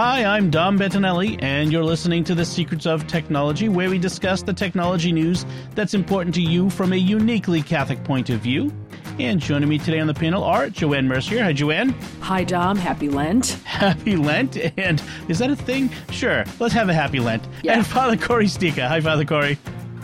Hi, I'm Dom Bettinelli, and you're listening to The Secrets of Technology, where we discuss the technology news that's important to you from a uniquely Catholic point of view. And joining me today on the panel are Joanne Mercier. Hi, Joanne. Hi, Dom. Happy Lent. Happy Lent. And is that a thing? Sure. Let's have a happy Lent. Yeah. And Father Cory Sticha. Hi, Father Cory.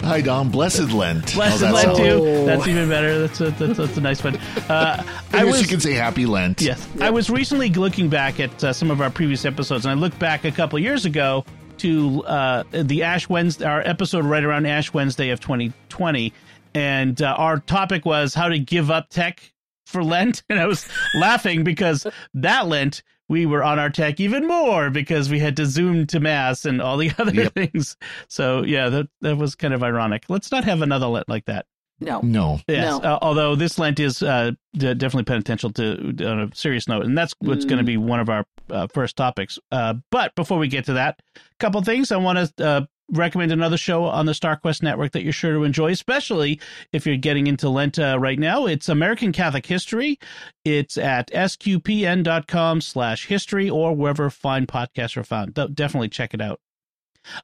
Hi, Dom. Blessed Lent. Blessed Lent, sound? too. That's even better. That's a, that's, that's a nice one. Uh, I, was. you can say Happy Lent. Yes. I was recently looking back at uh, some of our previous episodes, and I looked back a couple years ago to uh, the Ash Wednesday, our episode right around Ash Wednesday of 2020. And uh, our topic was how to give up tech for Lent. And I was laughing because that Lent, we were on our tech even more because we had to Zoom to Mass and all the other Yep. things. So, yeah, that, that was kind of ironic. Let's not have another Lent like that. No. No. Yes, No. uh, although this Lent is uh, d- definitely penitential to on a serious note, and that's what's going to be one of our uh, first topics. Uh, but before we get to that, a couple things I want to uh, recommend another show on the StarQuest network that you're sure to enjoy, especially if you're getting into Lent uh, right now. It's American Catholic History. It's at sqpn.com slash history or wherever fine podcasts are found. De- definitely check it out.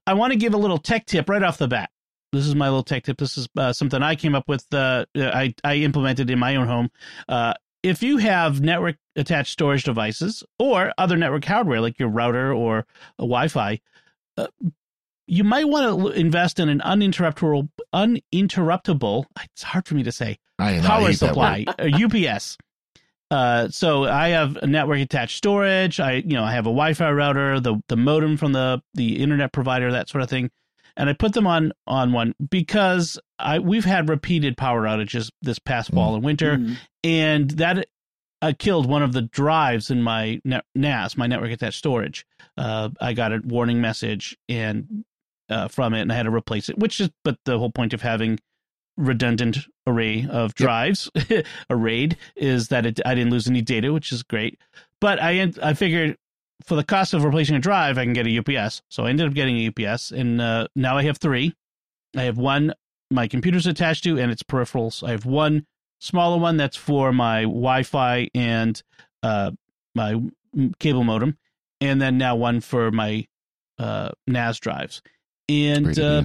I want to give a little tech tip right off the bat this is my little tech tip. This is uh, something I came up with. Uh, I I implemented in my own home. Uh, if you have network attached storage devices or other network hardware like your router or Wi-Fi, uh, you might want to invest in an uninterruptible uninterruptible. It's hard for me to say I, I power hate supply, uh, UPS. Uh, so I have a network attached storage. I, you know, I have a Wi-Fi router, the the modem from the the internet provider, that sort of thing, and I put them on on one because I we've had repeated power outages this past fall and winter, Mm. and that uh, killed one of the drives in my NAS, my network attached storage. Uh, I got a warning message and uh, from it, and I had to replace it. Which is, but the whole point of having redundant array of drives, a RAID, is that it, I didn't lose any data, which is great. But I I figured for the cost of replacing a drive, I can get a UPS. So I ended up getting a UPS, and uh, now I have three. I have one my computer's attached to, and its peripherals. I have one smaller one that's for my Wi-Fi and uh, my cable modem, and then now one for my uh, NAS drives. And uh,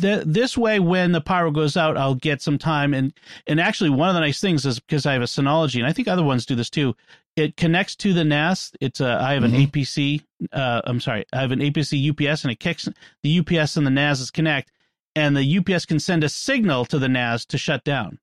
th- this way, when the power goes out, I'll get some time. And and actually, one of the nice things is because I have a Synology, and I think other ones do this too. It connects to the NAS. It's a I have an Mhm. APC. Uh, I'm sorry, I have an APC UPS, and it kicks the UPS and the NAS is connect, and the UPS can send a signal to the NAS to shut down,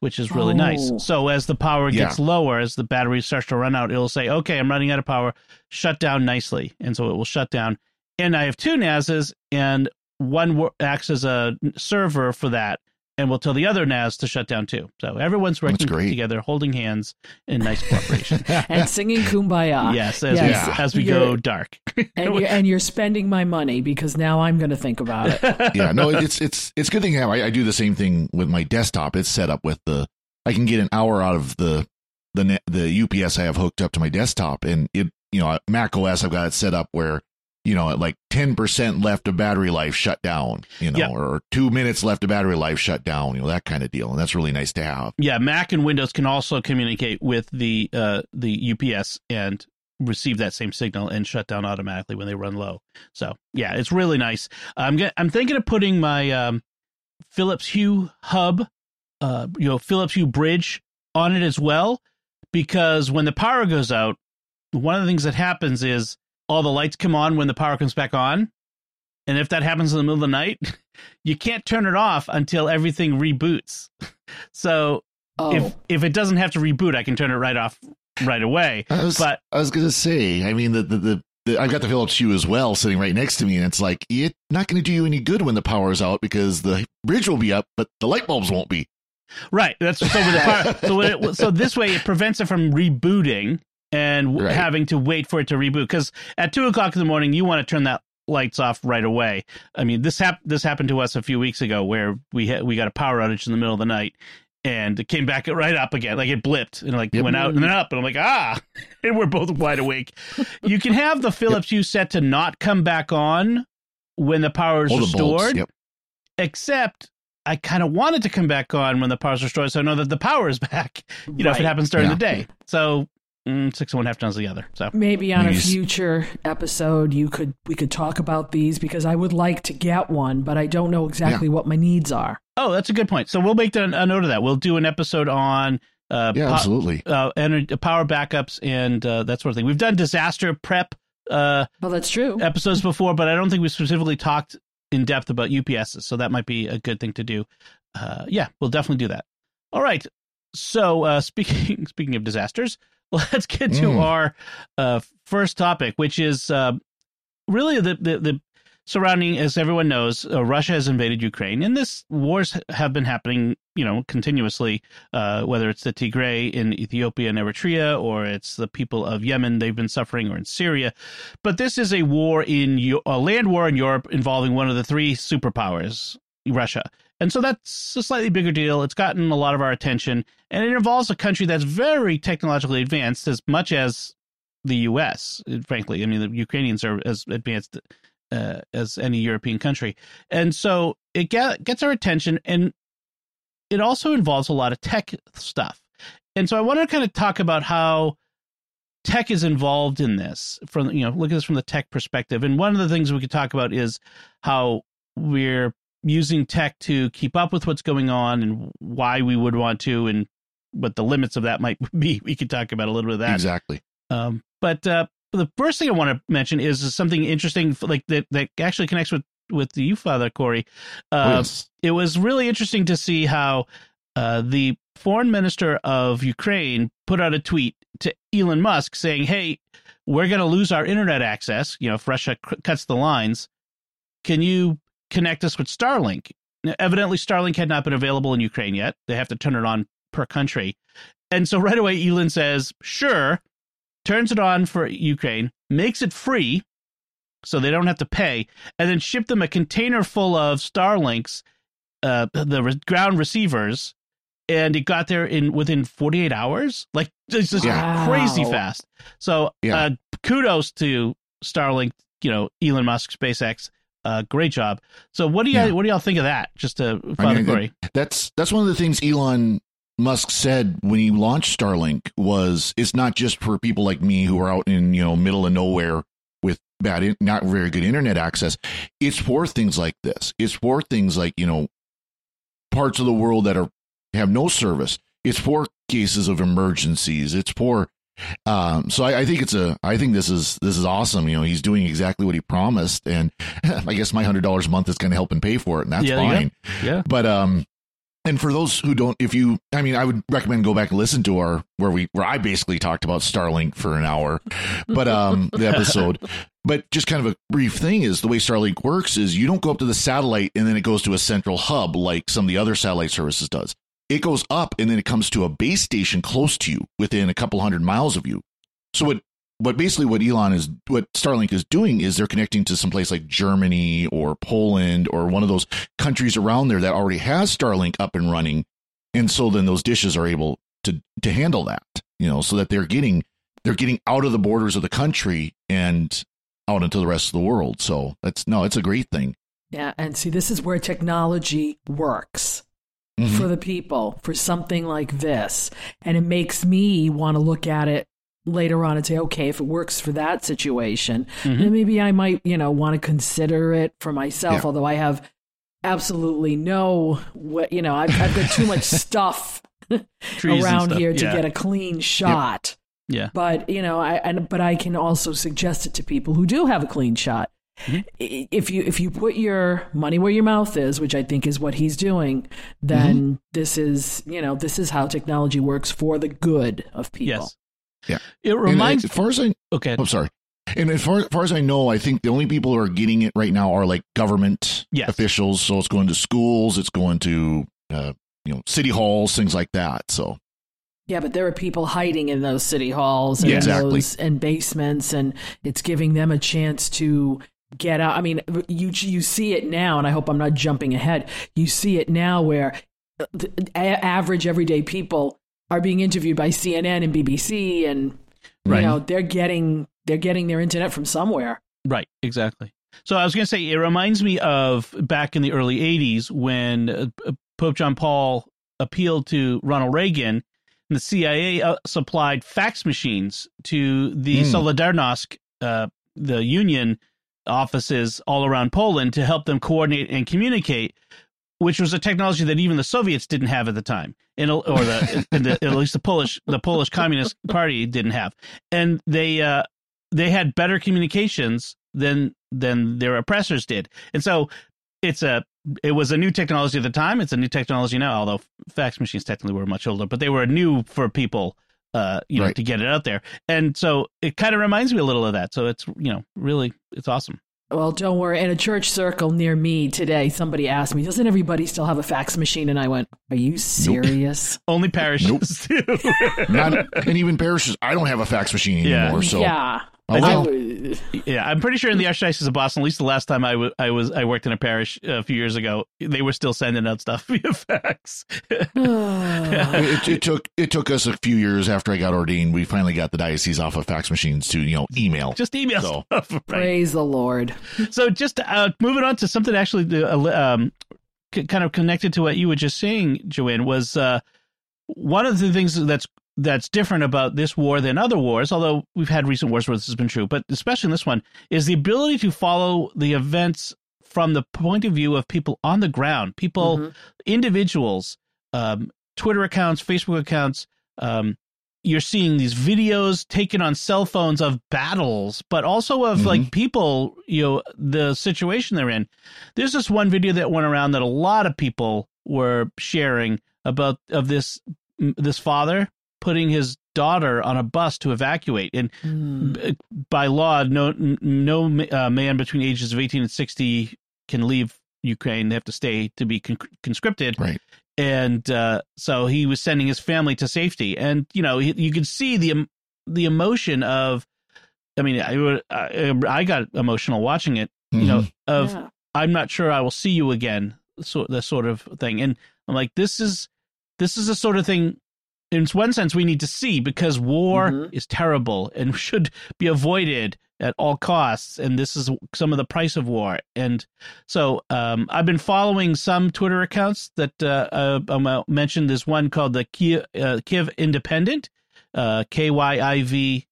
which is really nice. Oh. So as the power Yeah. gets lower, as the battery starts to run out, it'll say, "Okay, I'm running out of power. Shut down nicely," and so it will shut down. And I have two NASs, and one acts as a server for that, and will tell the other NAS to shut down too. So everyone's working great. together, holding hands in nice cooperation. And singing Kumbaya. yes, as Yes. we as we You're- go dark. And, you're, and you're spending my money because now I'm going to think about it. yeah, no, it's it's it's good thing to have. I, I do the same thing with my desktop. It's set up with the I can get an hour out of the the the UPS I have hooked up to my desktop, and it you know Mac OS I've got it set up where you know at like ten percent left of battery life shut down, you know, or two minutes left of battery life shut down, you know that kind of deal, and that's really nice to have. Yeah, Mac and Windows can also communicate with the uh, the UPS and receive that same signal and shut down automatically when they run low. So yeah, it's really nice. I'm get, I'm thinking of putting my um, Philips Hue hub, uh, you know, Philips Hue bridge on it as well, because when the power goes out, one of the things that happens is all the lights come on when the power comes back on. And if that happens in the middle of the night, you can't turn it off until everything reboots. So Oh, if if it doesn't have to reboot, I can turn it right off right away. I was, But I was gonna say, I mean, the the, the, the I've got the Philips Hue as well sitting right next to me, and it's like it's not going to do you any good when the power's out because the bridge will be up, but the light bulbs won't be. right, that's so with the power, so, it, so this way it prevents it from rebooting and w- Right. having to wait for it to reboot because at two o'clock in the morning you want to turn that lights off right away. I mean this hap- this happened to us a few weeks ago where we ha- we got a power outage in the middle of the night and it came back right up again like it blipped and like Yep. went out and then up and I'm like ah and we're both wide awake. You can have the Philips Hue set to not come back on when the power is All restored Yep. except I kind of wanted it to come back on when the power's restored, so I know that the power is back. You know, if it happens during Yeah. the day. So mm, six and one half times the other. So Maybe on a future episode, you could we could talk about these because I would like to get one, but I don't know exactly what my needs are. oh, that's a good point. So we'll make the, a note of that. We'll do an episode on uh, Yeah, po- absolutely. uh, ener- power backups and uh, that sort of thing. We've done disaster prep uh, Well, that's true. episodes before, but I don't think we specifically talked in depth about UPSs. So that might be a good thing to do. Uh, yeah, we'll definitely do that. All right. So uh, speaking speaking of disasters, let's get to Mm. our uh, first topic, which is uh, really the, the the surrounding. As everyone knows, uh, Russia has invaded Ukraine, and this wars have been happening, you know, continuously. Uh, whether it's the Tigray in Ethiopia and Eritrea, or it's the people of Yemen, they've been suffering, or in Syria. But this is a war in a land war in Europe involving one of the three superpowers, Russia. And so that's a slightly bigger deal. It's gotten a lot of our attention, and it involves a country that's very technologically advanced, as much as the U.S. Frankly, I mean, the Ukrainians are as advanced uh, as any European country, and so it get, gets our attention, and it also involves a lot of tech stuff. And so I want to kind of talk about how tech is involved in this from you know look at this from the tech perspective and one of the things we could talk about is how we're using tech to keep up with what's going on and why we would want to and what the limits of that might be we could talk about a little bit of that Exactly. um, but uh, the first thing I want to mention is something interesting, like that that actually connects with with you father Cory. Oh, Uh, yes. It was really interesting to see how uh, the foreign minister of Ukraine put out a tweet to Elon Musk saying, "Hey, we're going to lose our internet access. You know, if Russia c- cuts the lines, can you connect us with Starlink?" Now, evidently, Starlink had not been available in Ukraine yet. They have to turn it on per country, and so right away, Elon says, "Sure." turns it on for Ukraine, makes it free so they don't have to pay, and then ship them a container full of Starlinks, uh, the re- ground receivers, and it got there in within 48 hours. Like it's just Yeah. crazy fast. So Yeah. uh, kudos to Starlink, you know, Elon Musk, SpaceX. Uh, great job. So what do you Yeah. what do y'all think of that? Just to I Father mean, Cory. That's that's one of the things Elon Musk said when he launched Starlink was it's not just for people like me who are out in you know middle of nowhere with bad in, not very good internet access. It's for things like this. It's for things like you know parts of the world that are have no service. It's for cases of emergencies. It's for um, so I, I think it's a I think this is this is awesome. You know, he's doing exactly what he promised, and I guess my hundred dollars a month is going to help him pay for it, and that's Yeah, there you go. fine. Yeah. But um, and for those who don't, if you, I mean, I would recommend go back and listen to our where we where I basically talked about Starlink for an hour, but um, the episode. But just kind of a brief thing is the way Starlink works is you don't go up to the satellite and then it goes to a central hub like some of the other satellite services does. It goes up and then it comes to a base station close to you within a couple hundred miles of you. So what what basically what Elon is what Starlink is doing is they're connecting to some place like Germany or Poland or one of those countries around there that already has Starlink up and running. And so then those dishes are able to to handle that, you know, so that they're getting they're getting out of the borders of the country and out into the rest of the world. So that's no, it's a great thing. Yeah, and see, this is where technology works Mhm. for the people for something like this. And it makes me want to look at it later on and say, okay, if it works for that situation, Mhm. then maybe I might, you know, want to consider it for myself, Yeah. although I have absolutely no, what you know, I've, I've got too much stuff around here to Yeah. get a clean shot. Yeah. But you know, I and but I can also suggest it to people who do have a clean shot. Mhm. If you if you put your money where your mouth is, which I think is what he's doing, then Mm-hmm. this is you know this is how technology works for the good of people. Yes. Yeah. It And reminds. as far as I okay. I'm sorry. And as far, as far as I know, I think the only people who are getting it right now are like government Yes. officials. So it's going to schools, it's going to uh, you know city halls, things like that. So Yeah, but there are people hiding in those city halls and Yeah, exactly. those and basements, and it's giving them a chance to get out. I mean, you you see it now, and I hope I'm not jumping ahead. You see it now where the average everyday people are being interviewed by CNN and BBC, and Right. you know they're getting they're getting their internet from somewhere. Right, exactly. So I was going to say it reminds me of back in the early '80s when uh, Pope John Paul appealed to Ronald Reagan, and the CIA uh, supplied fax machines to the Hmm. Solidarnosc, uh, the union offices all around Poland to help them coordinate and communicate. Which was a technology that even the Soviets didn't have at the time, and, or the, and the at least the Polish the Polish Communist Party didn't have, and they uh, they had better communications than than their oppressors did. And so it's a it was a new technology at the time. It's a new technology now, although fax machines technically were much older, but they were new for people uh you know Right. to get it out there. And so it kind of reminds me a little of that. So it's you know really it's awesome. Well, don't worry. In a church circle near me today, somebody asked me, "Doesn't everybody still have a fax machine?" And I went, "Are you serious?" Only parishes do. Not, and even parishes, I don't have a fax machine Yeah. anymore. So yeah. Oh, I well. w- yeah, I'm pretty sure in the Archdiocese of Boston, at least the last time I wa- I was I worked in a parish a few years ago, they were still sending out stuff via fax. it, it took it took us a few years after I got ordained. We finally got the diocese off of fax machines to you know email. Just email So- stuff. Right. Praise the Lord. So just uh, moving on to something actually the, uh, um, c- kind of connected to what you were just saying, Joanne, was uh, one of the things that's that's different about this war than other wars, although we've had recent wars where this has been true, but especially in this one, is the ability to follow the events from the point of view of people on the ground, people, Mhm. individuals, um, Twitter accounts, Facebook accounts. Um, you're seeing these videos taken on cell phones of battles, but also of Mhm. like people, you know, the situation they're in. There's this one video that went around that a lot of people were sharing about of this this father putting his daughter on a bus to evacuate, and Mm. b- by law, no no uh, man between ages of 18 and 60 can leave Ukraine. They have to stay to be con- conscripted. Right. And uh, so he was sending his family to safety, and you know he, you could see the the emotion of. I mean, I, I I got emotional watching it. You know, of Yeah. I'm not sure I will see you again, so the sort of thing. And I'm like, this is this is the sort of thing. In one sense, we need to see because war Mhm. is terrible and should be avoided at all costs. And this is some of the price of war. And so um, I've been following some Twitter accounts that uh, uh, I mentioned. There's one called the Kiev, uh, Kiev Independent, uh, K Y I V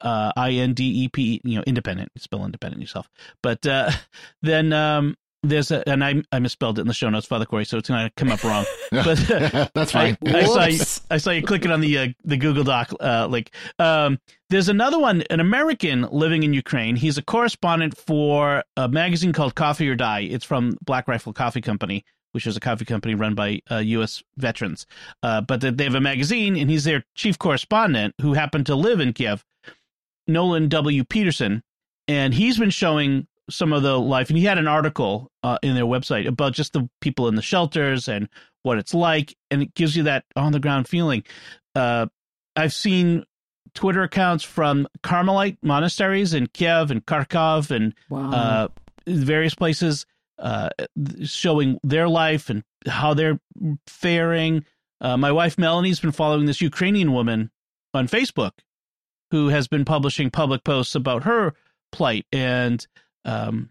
uh, I N D E P, you know, independent. Spell independent yourself. But uh, then um, there's a, and I I misspelled it in the show notes, Father Cory, so it's gonna come up wrong. But uh, That's fine. I, I saw you, I saw you clicking on the uh, the Google Doc uh, link. Um, there's another one, an American living in Ukraine. He's a correspondent for a magazine called Coffee or Die. It's from Black Rifle Coffee Company, which is a coffee company run by uh, U.S. veterans. Uh, but they have a magazine, and he's their chief correspondent who happened to live in Kiev, Nolan W. Peterson, and he's been showing some of the life. And he had an article uh, in their website about just the people in the shelters and what it's like, and it gives you that on the ground feeling. Uh, I've seen Twitter accounts from Carmelite monasteries in Kiev and Kharkov and Wow. uh, various places uh, showing their life and how they're faring. Uh, my wife Melanie's been following this Ukrainian woman on Facebook who has been publishing public posts about her plight and um,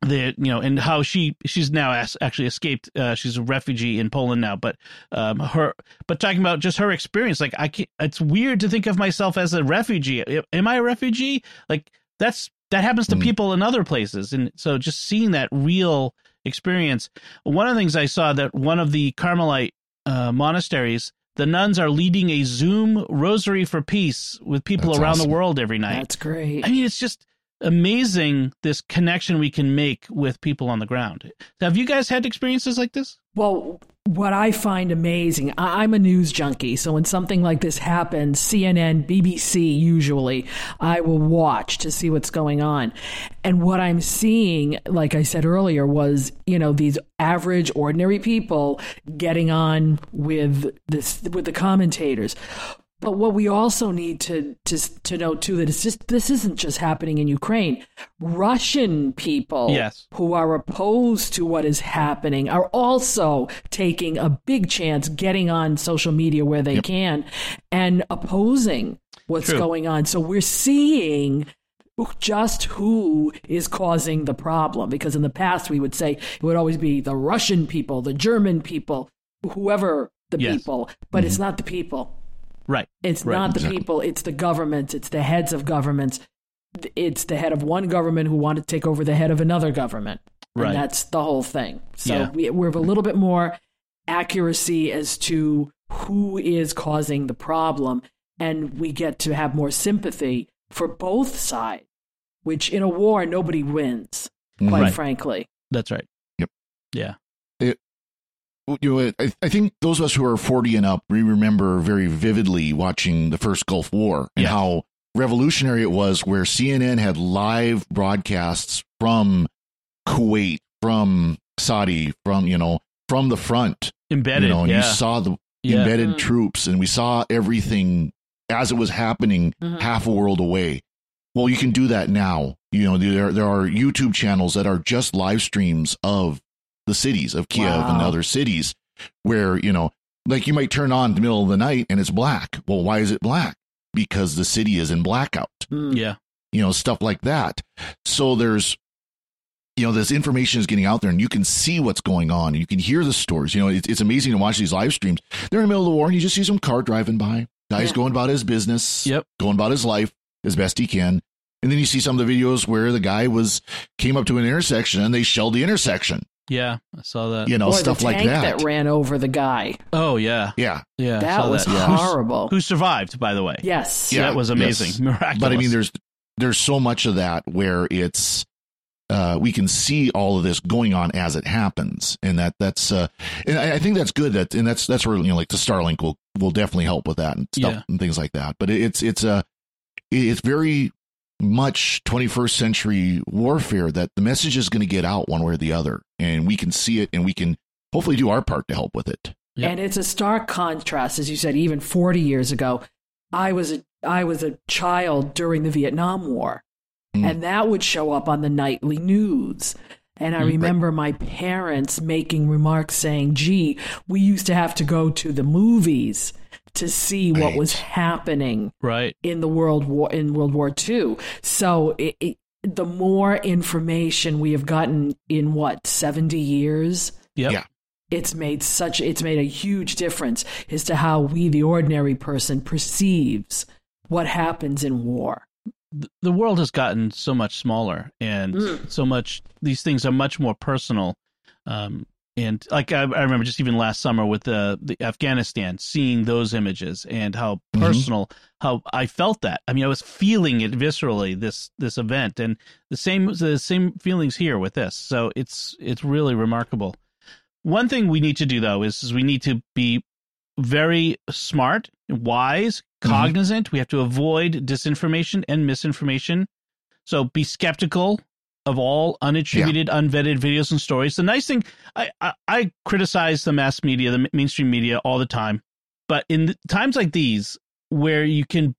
the you know and how she she's now as, actually escaped. Uh, she's a refugee in Poland now, but um, her but talking about just her experience, like I can't. It's weird to think of myself as a refugee. Am I a refugee? Like that's that happens to Mm. people in other places, and so just seeing that real experience. One of the things I saw that one of the Carmelite uh, monasteries, the nuns are leading a Zoom rosary for peace with people That's around the world every night. That's great. I mean, it's just amazing this connection we can make with people on the ground. Have you guys had experiences like this? Well, what I find amazing, I'm a news junkie. So when something like this happens, CNN, BBC, usually, I will watch to see what's going on. And what I'm seeing, like I said earlier, was, you know, these average, ordinary people getting on with this, with the commentators. But what we also need to to to know too that it's just this isn't just happening in Ukraine. Russian people yes. who are opposed to what is happening are also taking a big chance getting on social media where they yep. can and opposing what's True. going on. So we're seeing just who is causing the problem because in the past we would say it would always be the Russian people, the German people, whoever the yes. people, but mm-hmm. it's not the people Right. It's right. not the exactly. people, it's the governments, it's the heads of governments. It's the head of one government who want to take over the head of another government. Right. And that's the whole thing. So yeah. we, we have a little bit more accuracy as to who is causing the problem. And we get to have more sympathy for both sides, which in a war, nobody wins, quite right. frankly. That's right. Yep. Yeah you know, I, I, think those of us who are 40 and up, we remember very vividly watching the first Gulf War and yeah. how revolutionary it was, where CNN had live broadcasts from Kuwait, from Saudi, from, you know, from the front. Embedded. You know, and yeah. you saw the yeah. embedded mm. troops and we saw everything as it was happening mm-hmm. half a world away. Well, you can do that now. You know, there, there are YouTube channels that are just live streams of the cities of Kiev wow. and other cities where, you know, like you might turn on in the middle of the night and it's black. Well, why is it black? Because the city is in blackout. Mm. Yeah. You know, stuff like that. So there's, you know, this information is getting out there and you can see what's going on. You can hear the stories. You know, it's, it's amazing to watch these live streams. They're in the middle of the war and you just see some car driving by. Guy's yeah. going about his business, yep. going about his life as best he can. And then you see some of the videos where the guy was came up to an intersection and they shelled the intersection. Yeah, I saw that. You know, or stuff like that. that ran over the guy. Oh yeah, yeah, yeah. That was that. horrible. Who, who, survived, by the way? Yes, yeah, that was amazing, yes. miraculous. But I mean, there's there's so much of that where it's uh, we can see all of this going on as it happens, and that that's uh, and I, I, think that's good. That and that's that's where you know like the Starlink will will definitely help with that and stuff yeah. and things like that. But it's it's a uh, it's very much 21st century warfare that the message is going to get out one way or the other and we can see it and we can hopefully do our part to help with it yep. and it's a stark contrast as you said even 40 years ago i was a i was a child during the vietnam war mm. and that would show up on the nightly news and I mm, remember right. my parents making remarks saying, gee, we used to have to go to the movies to see what right. was happening right in the world war in World War II. So it, it, the more information we have gotten in what 70 years yep. yeah it's made such it's made a huge difference as to how we the ordinary person perceives what happens in war the world has gotten so much smaller and mm. so much these things are much more personal um, and like I, I, remember just even last summer with the the Afghanistan, seeing those images and how mm-hmm. personal, mm-hmm. how I felt that. I mean, I was feeling it viscerally this this event, and the same the same feelings here with this. So it's it's really remarkable. One thing we need to do though is, is we need to be very smart, wise, mm-hmm. cognizant. Mm-hmm. We have to avoid disinformation and misinformation. So be skeptical of all unattributed, yeah. unvetted videos and stories. The nice thing, I, I, I criticize the mass media, the mainstream media all the time, but in times like these, where you can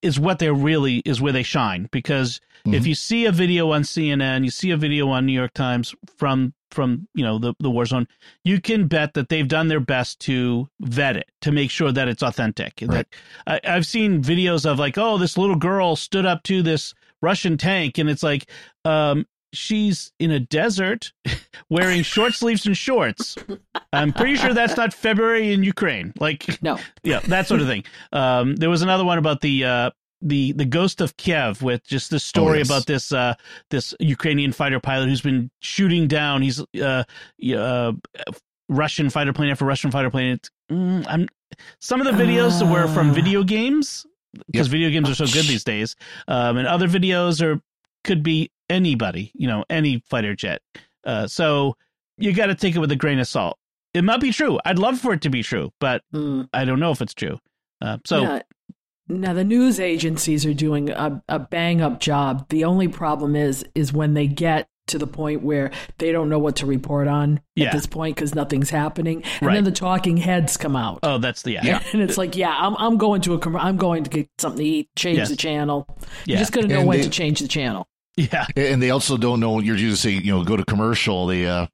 is what they're really is where they shine because mm-hmm. if you see a video on CNN, you see a video on New York Times from from you know the the war zone, you can bet that they've done their best to vet it to make sure that it's authentic. Right. I, I've seen videos of like, oh, this little girl stood up to this Russian tank, and it's like, um, she's in a desert wearing short sleeves and shorts. I'm pretty sure that's not February in Ukraine. Like, no, yeah, that sort of thing. Um, there was another one about the uh, the the ghost of Kiev with just the story oh, yes. about this uh, this Ukrainian fighter pilot who's been shooting down. He's uh, uh, Russian fighter plane after Russian fighter plane. Mm, I'm some of the videos uh, were from ah. video games because yep. video games are so good these days. Um, and other videos are could be anybody, you know, any fighter jet. Uh, so you got to take it with a grain of salt. It might be true. I'd love for it to be true, but Mm. I don't know if it's true. Uh, so Yeah. Now the news agencies are doing a, a bang up job. The only problem is is when they get to the point where they don't know what to report on Yeah. at this point because nothing's happening, and Right. then the talking heads come out. oh, that's the yeah. Yeah. And it's like, yeah, I'm I'm going to a com- I'm going to get something to eat, change Yes. the channel. Yeah. You're just going to know And when they- to change the channel. Yeah. And they also don't know. You're just to say you know go to commercial. They uh,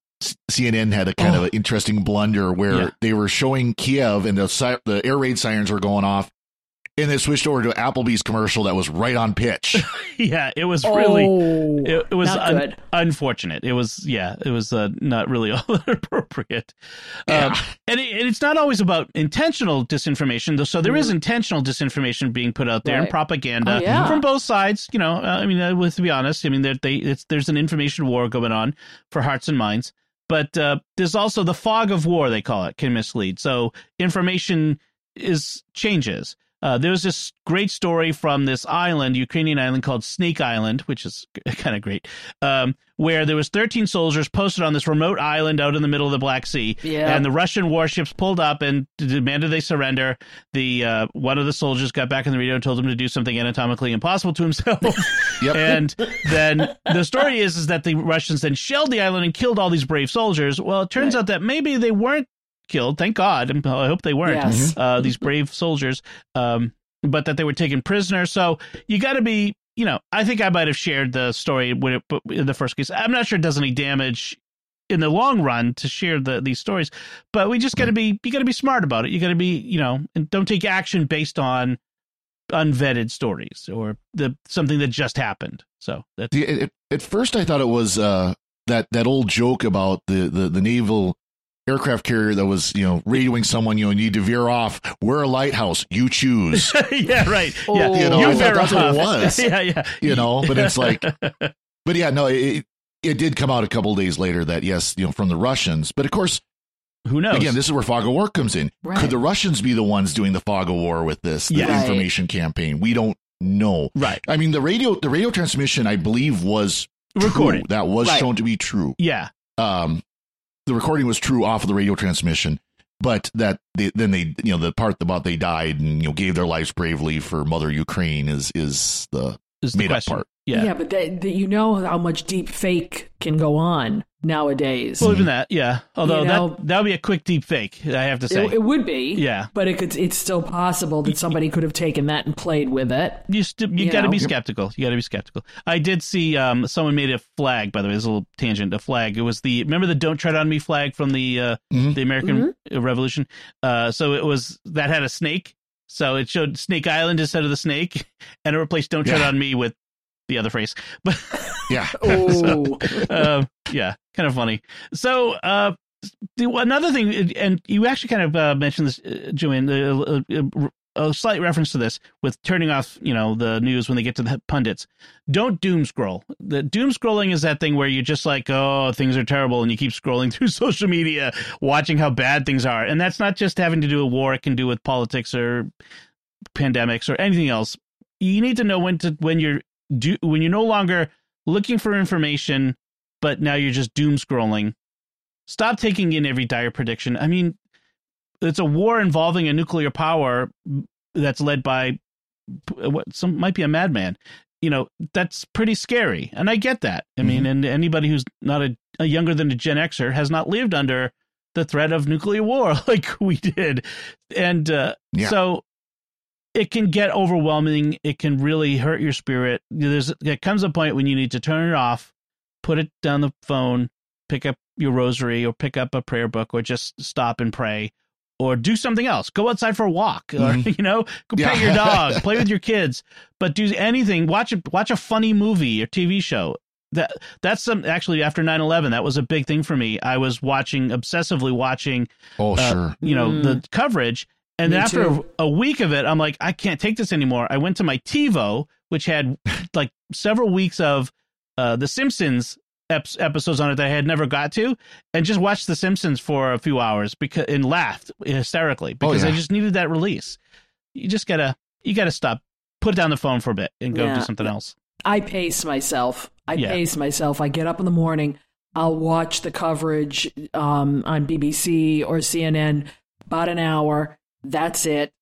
CNN had a kind of Oh. an interesting blunder where Yeah. they were showing Kiev and the si- the air raid sirens were going off, and they switched over to Applebee's commercial that was right on pitch. Yeah. It was really. oh, It, it was un- unfortunate. It was, yeah, it was uh, not really all that appropriate. Yeah. Um, and, it, and it's not always about intentional disinformation. though. So there is intentional disinformation being put out there and propaganda Oh, yeah. from both sides. You know, uh, I mean, uh, with to be honest, I mean, there, they, it's, there's an information war going on for hearts and minds. But uh, there's also the fog of war, they call it, can mislead. So information is changes. Uh, there was this great story from this island, Ukrainian island called Snake Island, which is kind of great, um, where there was 13 soldiers posted on this remote island out in the middle of the Black Sea, Yeah. and the Russian warships pulled up and demanded they surrender. The uh, one of the soldiers got back in the radio and told him to do something anatomically impossible to himself. Yep. and then the story is is that the Russians then shelled the island and killed all these brave soldiers. Well, it turns Right. out that maybe they weren't killed. Thank God. I hope they weren't Yes. uh, these brave soldiers, um, but that they were taken prisoner. So you got to be, you know, I think I might have shared the story when it, in the first case. I'm not sure it does any damage in the long run to share the these stories, but we just got to be, you got to be smart about it. You got to be, you know, and don't take action based on unvetted stories or the something that just happened. So that's at first, I thought it was uh, that that old joke about the, the, the naval aircraft carrier that was you know radioing someone. You know, you need to veer off. We're a lighthouse. You choose. yeah, right. Yeah. You know, you I thought veer that's what it off. was. yeah, yeah. You know, but it's like, but yeah, no, it, it did come out a couple days later that yes, you know, from the Russians. But of course, who knows? again, this is where fog of war comes in. Right. Could the Russians be the ones doing the fog of war with this the Yeah. Right. information campaign? We don't know. right. I mean, the radio the radio transmission, I believe, was true. Recorded. That was Right. shown to be true. Yeah. Um, the recording was true off of the radio transmission, but that they, then they, you know, the part about they died and you know gave their lives bravely for Mother Ukraine is is the Is the made up part. Yeah. but that, that you know how much deep fake can go on nowadays. Well, even that, yeah. Although You know- that that would be a quick deep fake, I have to say. it, it would be, yeah. but it could, it's still possible that somebody could have taken that and played with it. You st- you, You got to know. be skeptical. You got to be skeptical. I did see um someone made a flag. By the way, there's a little tangent. A flag. It was the remember the "Don't Tread on Me" flag from the uh, Mhm. the American Revolution. Uh, so it was that had a snake. So it showed Snake Island instead of the snake, and it replaced "Don't Tread Yeah. on Me" with the other phrase. But Yeah. Oh, uh, yeah, kind of funny. So, uh, the, another thing, and you actually kind of uh, mentioned this, uh, Joanne, uh, uh, a slight reference to this with turning off, you know, the news when they get to the pundits. Don't doom scroll. The doom scrolling is that thing where you're just like, oh, things are terrible, and you keep scrolling through social media, watching how bad things are. And that's not just having to do with war; it can do with politics or pandemics or anything else. You need to know when to when you're do when you're no longer looking for information, but now you're just doom scrolling. Stop taking in every dire prediction. I mean, it's a war involving a nuclear power that's led by what some might be a madman. You know, that's pretty scary, and I get that. I mean, and anybody who's not a, a younger than a Gen Xer has not lived under the threat of nuclear war like we did, and uh, Yeah. so it can get overwhelming. It can really hurt your spirit. There's there comes a point when you need to turn it off, put it down the phone, pick up your rosary, or pick up a prayer book, or just stop and pray, or do something else. Go outside for a walk, or you know, go pet Yeah. your dog, play with your kids, but do anything. Watch a watch a funny movie or TV show. That that's some actually after 9-11, that was a big thing for me. I was watching obsessively watching Oh, uh, sure. you know Mm. the coverage and Me then after a, a week of it i'm like i can't take this anymore i went to my tivo which had like several weeks of uh the simpsons ep- episodes on it that i had never got to and just watched the simpsons for a few hours because and laughed hysterically because i yeah. just needed that release you just gotta you gotta stop put down the phone for a bit and go Yeah. do something else I pace myself. I Yeah. pace myself. I get up in the morning. I'll watch the coverage um, on BBC or CNN about an hour. That's it.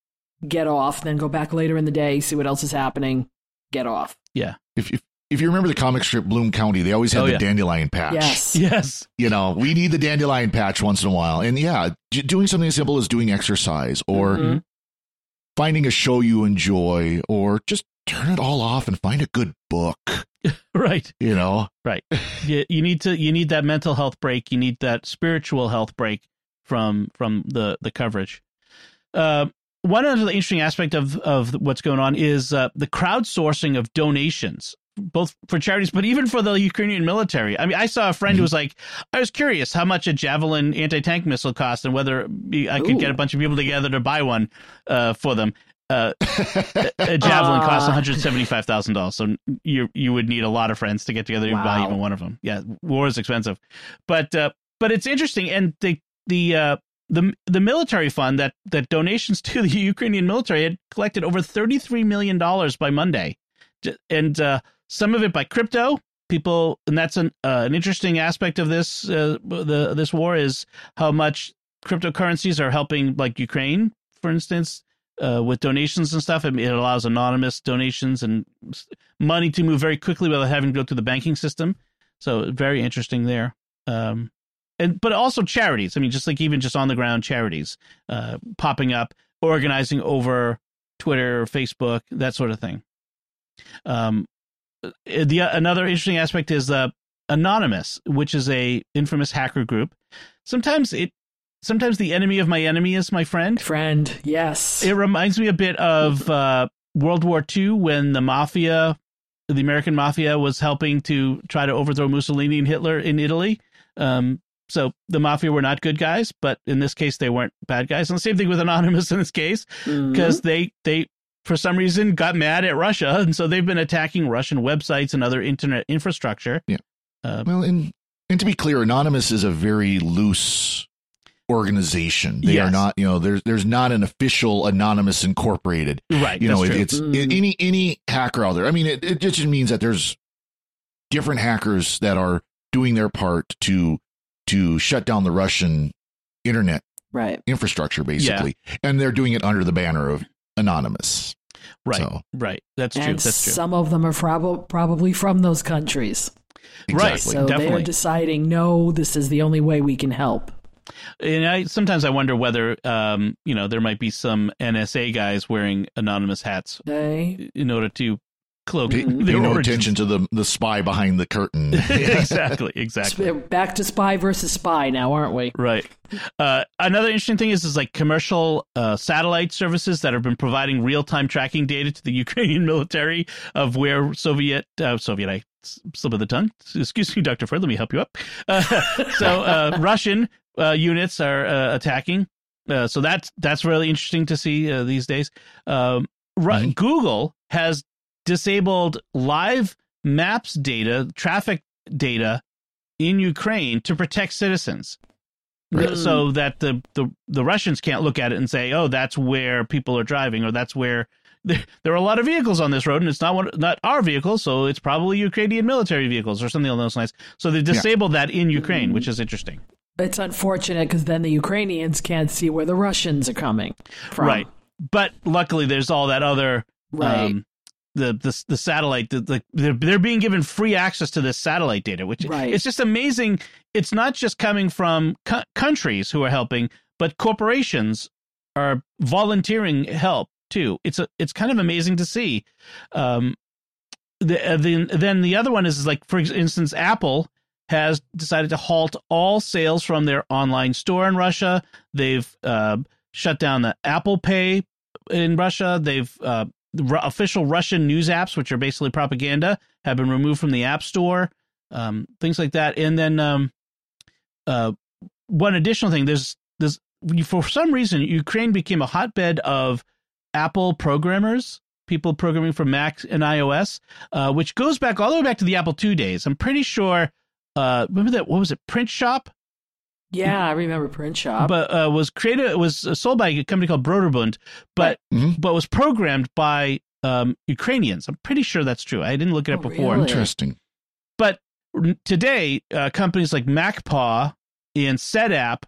Get off. Then go back later in the day, see what else is happening. Get off. Yeah. If, if if you remember the comic strip Bloom County, they always had Oh, the yeah. dandelion patch. Yes. Yes. You know, we need the dandelion patch once in a while. And yeah, doing something as simple as doing exercise or Mhm. finding a show you enjoy or just turn it all off and find a good book, Right. you know? Right. you, you need to you need that mental health break you need that spiritual health break from from the the coverage uh, one other interesting aspect of of what's going on is uh, the crowdsourcing of donations both for charities but even for the ukrainian military i mean i saw a friend who was like i was curious how much a javelin anti-tank missile cost and whether i could Ooh. get a bunch of people together to buy one uh, for them uh, a javelin costs Ah. one hundred seventy-five thousand dollars, so you you would need a lot of friends to get together to buy even one of them. Yeah, war is expensive, but uh, but it's interesting, and the the uh, the the military fund that that donations to the Ukrainian military had collected over thirty-three million dollars by Monday, and uh, some of it by crypto. People, and that's an uh, an interesting aspect of this uh, the this war is how much cryptocurrencies are helping, like Ukraine, for instance, uh, with donations and stuff. It allows anonymous donations and money to move very quickly without having to go through the banking system. So very interesting there. Um, and but also charities. I mean, just like even just on the ground charities uh, popping up, organizing over Twitter, Facebook, that sort of thing. Um, uh, the another interesting aspect is uh, anonymous, which is a infamous hacker group. Sometimes it, sometimes the enemy of my enemy is my friend. Friend, yes. It reminds me a bit of uh, World War II when the mafia, the American mafia, was helping to try to overthrow Mussolini and Hitler in Italy. Um, so the mafia were not good guys, but in this case, they weren't bad guys. And the same thing with Anonymous in this case, because they they for some reason got mad at Russia, and so they've been attacking Russian websites and other internet infrastructure. Yeah. Uh, Well, and and to be clear, Anonymous is a very loose organization. They Yes. are not, you know, there's there's not an official Anonymous Incorporated. right. You know, it, it's Mm. it- any any hacker out there. I mean, it, it just means that there's different hackers that are doing their part to to shut down the Russian internet right. infrastructure, basically, and they're doing it under the banner of Anonymous. right. So, Right. That's true. And That's true. some of them are prob- probably from those countries. Right. So definitely. they're deciding, no, this is the only way we can help. And I sometimes I wonder whether um, you know there might be some NSA guys wearing anonymous hats They in order to cloak Pay, pay their no attention to the the spy behind the curtain. exactly, exactly. back to spy versus spy now, aren't we? Right. Uh, another interesting thing is is like commercial uh, satellite services that have been providing real time tracking data to the Ukrainian military of where Soviet uh, Soviet I s- slip of the tongue. Excuse me, Doctor Fred. Let me help you up. Uh, so uh, Russian uh, units are uh, attacking. Uh, so that's that's really interesting to see uh, these days. Um, Ru- Mhm. Google has disabled live maps data, traffic data in Ukraine to protect citizens. Right. So that the, the the Russians can't look at it and say, "Oh, that's where people are driving," or "That's where there, there are a lot of vehicles on this road, and it's not one, not our vehicles, so it's probably Ukrainian military vehicles or something along those lines." So they disabled that in Ukraine, which is interesting. It's unfortunate because then the Ukrainians can't see where the Russians are coming from. Right. But luckily, there's all that other Right. um, the the the satellite. The, the they're, they're being given free access to this satellite data, which Right. it's just amazing. It's not just coming from co- countries who are helping, but corporations are volunteering help too. It's a it's kind of amazing to see. Um, the, uh, the then the other one is like for instance, Apple has decided to halt all sales from their online store in Russia. They've uh, shut down the Apple Pay in Russia. They've uh, Ru- official Russian news apps, which are basically propaganda, have been removed from the App Store. Um, things like that, and then um, uh, one additional thing: there's there's for some reason Ukraine became a hotbed of Apple programmers, people programming for Mac and iOS, uh, which goes back all the way back to the Apple II days. I'm pretty sure. Uh, remember that? What was it? Print Shop Yeah, I remember Print Shop. but uh, was created was sold by a company called Broderbund, but Mhm. but was programmed by um, Ukrainians. I'm pretty sure that's true. I didn't look it up Oh, before. really? Interesting. But today, uh, companies like MacPaw and SetApp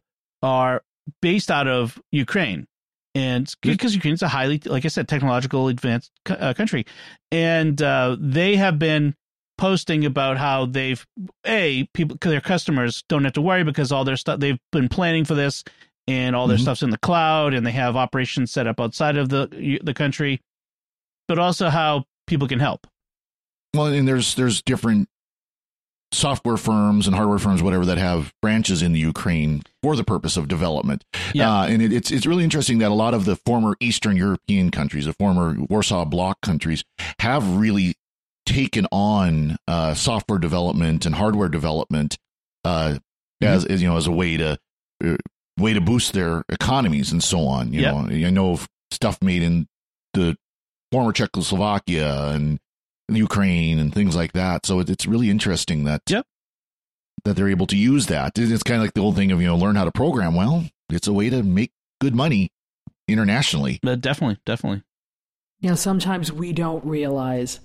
are based out of Ukraine. And because Ukraine is a highly, like I said, technological advanced uh, country. And uh, they have been posting about how they've, A, people, their customers don't have to worry because all their stuff, they've been planning for this and all their Mhm. stuff's in the cloud and they have operations set up outside of the the country, but also how people can help. Well, and there's there's different software firms and hardware firms, whatever, that have branches in the Ukraine for the purpose of development. Yeah. Uh, and it, it's it's really interesting that a lot of the former Eastern European countries, the former Warsaw Bloc countries, have really taken on uh, software development and hardware development uh, as, as you know as a way to uh, way to boost their economies and so on. You Yeah. know, I know of stuff made in the former Czechoslovakia and Ukraine and things like that. So it, it's really interesting that Yep. that they're able to use that. It's kind of like the old thing of you know learn how to program. Well, it's a way to make good money internationally. But definitely, definitely. You know, sometimes we don't realize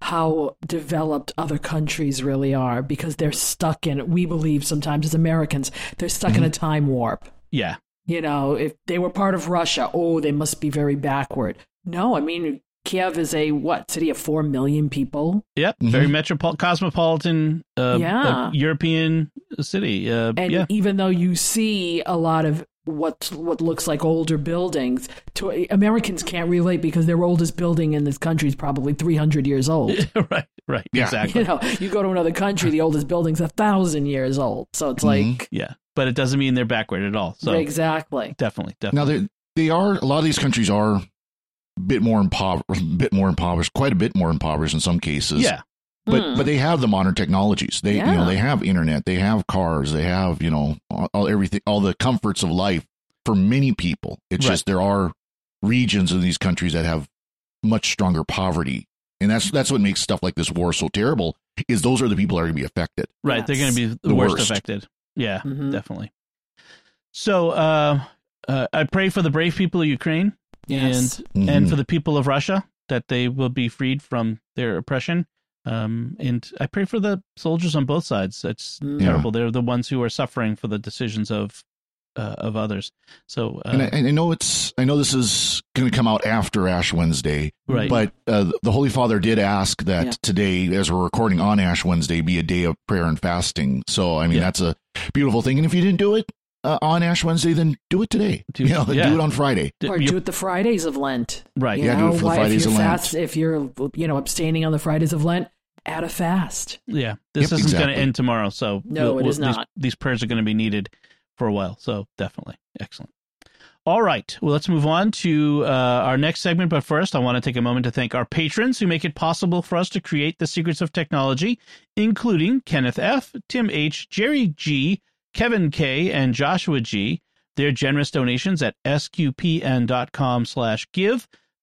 how developed other countries really are because they're stuck in, we believe sometimes as Americans, they're stuck in a time warp. Yeah. You know, if they were part of Russia, oh, they must be very backward. No, I mean, Kiev is a what city of four million people, Yep, Mhm. very metropolitan, cosmopolitan, uh, Yeah. uh, European city. Uh, and yeah, even though you see a lot of what what looks like older buildings, to Americans can't relate because their oldest building in this country is probably three hundred years old. right, right, Yeah. exactly. You know, you go to another country, the oldest building's a thousand years old. So it's Mhm. like Yeah, but it doesn't mean they're backward at all. So exactly. definitely, Now definitely. they they are a lot of these countries are a bit more impoverished, bit more impoverished, quite a bit more impoverished in some cases. yeah, but Hmm. but they have the modern technologies. They you know they have internet, they have cars, they have you know all, all everything, all the comforts of life for many people. It's Right. just there are regions in these countries that have much stronger poverty, and that's that's what makes stuff like this war so terrible. Is those are the people that are going to be affected. right. They're going to be the, The worst, worst. affected. Yeah, Mhm. definitely. So uh, uh, I pray for the brave people of Ukraine Yes. and and Mhm. for the people of Russia that they will be freed from their oppression. Um, and I pray for the soldiers on both sides. It's Mm. Yeah. terrible. They're the ones who are suffering for the decisions of uh, of others. So uh, and, I, and I know it's I know this is going to come out after Ash Wednesday, right, But uh, the Holy Father did ask that Yeah. today, as we're recording on Ash Wednesday, be a day of prayer and fasting. So, I mean, Yeah. that's a beautiful thing. And if you didn't do it uh, on Ash Wednesday, then do it today. Do- you know, yeah. do it on Friday. Or do it the Fridays of Lent. right. You Yeah, do it for the why- Fridays if of you're Lent. fast, if you're you know abstaining on the Fridays of Lent, add a fast. Yeah, this Yep, isn't going to end tomorrow, so No, it is these- not. These, prayers are going to be needed for a while, so definitely excellent. All right, well, let's move on to uh, our next segment. But first, I want to take a moment to thank our patrons who make it possible for us to create the secrets of technology, including Kenneth F., Tim H., Jerry G., Kevin K., and Joshua G. Their generous donations at sqpn.com/give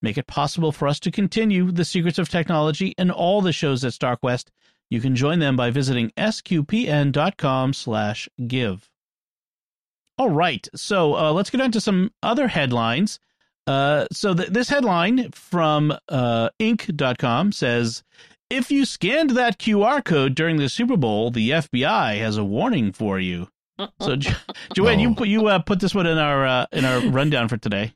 make it possible for us to continue the secrets of technology and all the shows at StarQuest. You can join them by visiting sqpn.com slash give. All right, so uh, let's get on to some other headlines. Uh, so th- this headline from uh, Inc.com says, if you scanned that QR code during the Super Bowl, the FBI has a warning for you. So, jo- Joanne, you Oh. put you uh, put this one in our uh, in our rundown for today.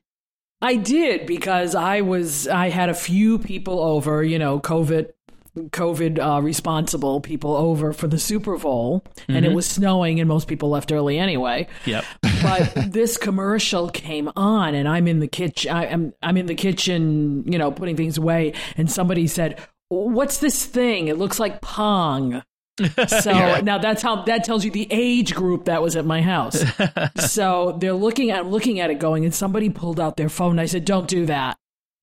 I did because I was I had a few people over, you know, COVID COVID uh, responsible people over for the Super Bowl, and it Mhm. was snowing, and most people left early anyway. Yep. But this commercial came on, and I'm in the kitchen. I, am I'm in the kitchen, you know, putting things away, and somebody said, "What's this thing? It looks like Pong." So Yeah. now that's how that tells you the age group that was at my house. so they're looking at looking at it going, and somebody pulled out their phone. I said, "Don't do that."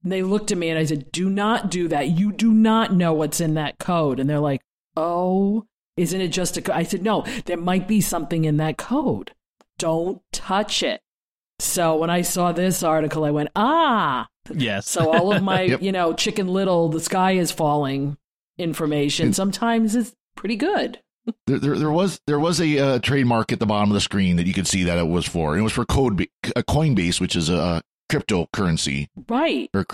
And they looked at me and I said, "Do not do that. You do not know what's in that code." And they're like, "Oh, isn't it just a?" Co-? I said, "No, there might be something in that code. Don't touch it." So when I saw this article, I went, "Ah." yes. So all of my, Yep. you know, Chicken Little, the sky is falling information sometimes is pretty good. There, there, there was there was a uh, trademark at the bottom of the screen that you could see that it was for. It was for code a Coinbase, which is a cryptocurrency Right. or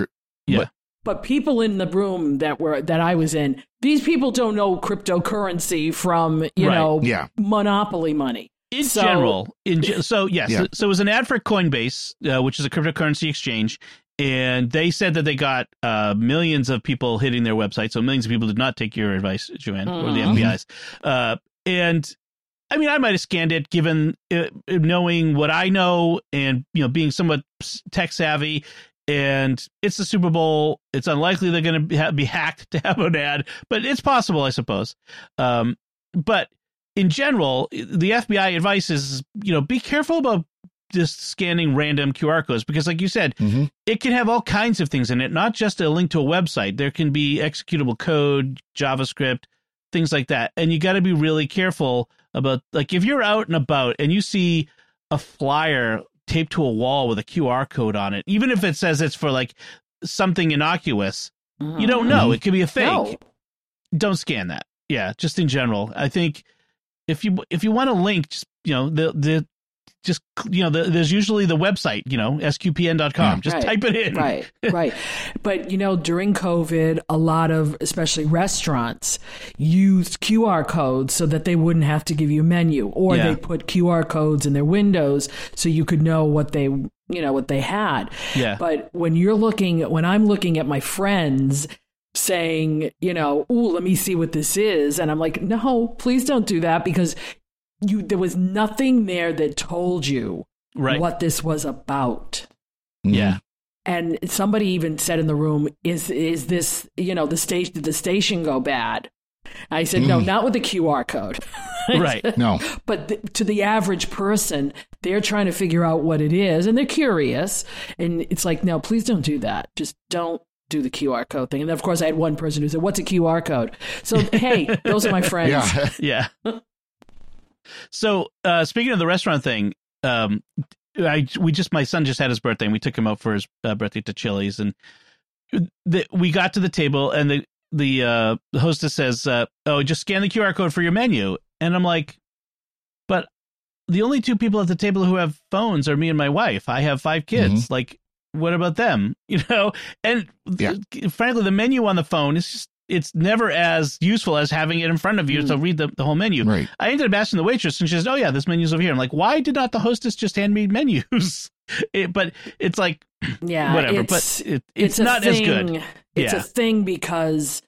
Yeah. but but people in the room that were that I was in, these people don't know cryptocurrency from you Right. know Yeah. monopoly money. in So- general, in ge- so yes, Yeah. so it was an ad for Coinbase, uh, which is a cryptocurrency exchange, and they said that they got uh, millions of people hitting their website. So millions of people did not take your advice, Joanne, or the Mhm. FBI's. Uh, and I mean, I might have scanned it, given uh, knowing what I know, and you know, being somewhat tech savvy. And it's the Super Bowl. It's unlikely they're going to be hacked to have an ad, but it's possible, I suppose. Um, but in general, the FBI advice is, you know, be careful about just scanning random QR codes because, like you said, hmm it can have all kinds of things in it, not just a link to a website. There can be executable code, JavaScript, things like that. And you got to be really careful about, like, if you're out and about and you see a flyer taped to a wall with a QR code on it, even if it says it's for like something innocuous, you don't know. Mhm. It could be a fake No. don't scan that. Yeah, just in general. I think if you if you want a link, just you know the the just you know the, there's usually the website you know sqpn.com. Yeah. Just Right. type it in. right, right. But you know, during COVID, a lot of, especially restaurants, used QR codes so that they wouldn't have to give you a menu, or Yeah. they put QR codes in their windows so you could know what they, you know, what they had. Yeah. But when you're looking, when I'm looking at my friends saying, you know, ooh, let me see what this is, and I'm like, no, please don't do that because you there was nothing there that told you Right. what this was about. Yeah. And somebody even said in the room, "Is is this you know the station? Did the station go bad?" I said, "No, Mm. not with the QR code." Right. No. but th- to the average person, they're trying to figure out what it is, and they're curious. And it's like, no, please don't do that. Just don't do the QR code thing. And then, of course, I had one person who said, "What's a QR code?" So, hey, those are my friends. Yeah. Yeah. so uh, speaking of the restaurant thing, um, I we just my son just had his birthday and we took him out for his uh, birthday to Chili's and the, we got to the table and the the uh, the hostess says, uh, "Oh, just scan the QR code for your menu." And I'm like, "But the only two people at the table who have phones are me and my wife. I have five kids. Like, what about them? You know?" And Yeah. frankly, the menu on the phone is just it's never as useful as having it in front of you to mm. read the, the whole menu. Right. I ended up asking the waitress, and she says, "Oh yeah, this menu's over here." I'm like, "Why did not the hostess just hand me menus?" It, but it's like Yeah, whatever. it's- but it, it's, a not as good. It's Yeah. a thing because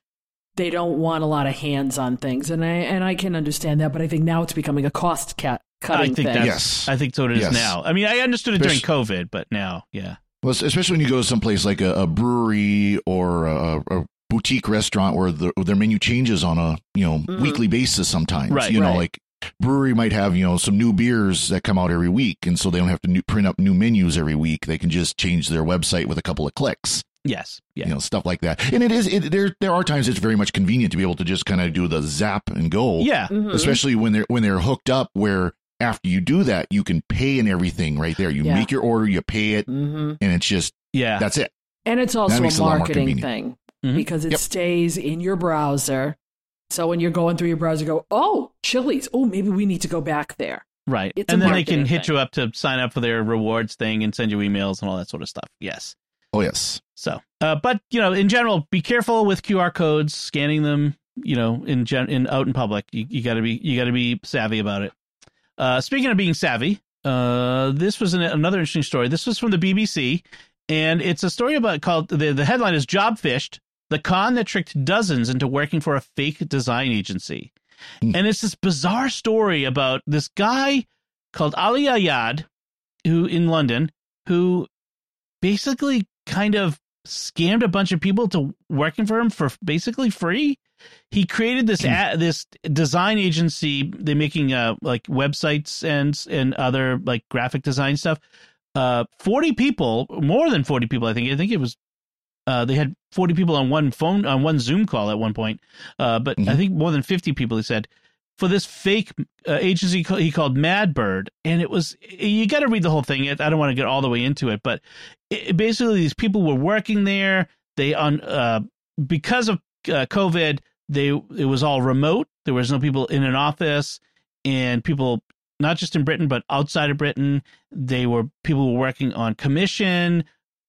they don't want a lot of hands on things, and I and I can understand that. But I think now it's becoming a cost cut. I cutting think thing. that's. Yes. I think so it is Yes. now. I mean, I understood it during COVID, but now, yeah, Well, especially when you go to someplace like a, a brewery or a, a boutique restaurant where the, their menu changes on a you know Mhm. weekly basis. Sometimes, Right, you know, like brewery might have you know some new beers that come out every week, and so they don't have to new, print up new menus every week. They can just change their website with a couple of clicks. yes, yeah, You know, stuff like that. And it is it, there. There are times it's very much convenient to be able to just kind of do the zap and go. yeah, Mhm. especially when they're when they're hooked up where after you do that you can pay and everything right there you Yeah. make your order you pay it Mhm. and it's just yeah. that's it And it's also a it a marketing thing convenient. Mhm. because it Yep. stays in your browser. So when you're going through your browser, go, oh, Chili's. Oh, maybe we need to go back there. right. it's and then they can hit thing. you up to sign up for their rewards thing and send you emails and all that sort of stuff. Yes. oh yes So, uh, but you know, in general, be careful with QR codes, scanning them. You know, in gen- in out in public, you, you got to be you got to be savvy about it. Uh, speaking of being savvy, uh, this was an, another interesting story. This was from the BBC, and it's a story about called the the headline is "Job Fished: The Con That Tricked Dozens into Working for a Fake Design Agency." Hmm. And it's this bizarre story about this guy called Ali Ayad, who in London, who basically kind of scammed a bunch of people to working for him for basically free. He created this ad, this design agency. They're making uh like websites and and other like graphic design stuff. Uh, forty people, more than forty people. I think. I think it was. Uh, they had forty people on one phone on one Zoom call at one point. Uh, but I Mhm. think more than fifty people. He said for this fake uh, agency he called Madbird, and it was you got to read the whole thing. I don't want to get all the way into it, but it, basically these people were working there. They on uh, because of uh, COVID, they it was all remote. There was no people in an office, and people not just in Britain but outside of Britain. They were people were working on commission.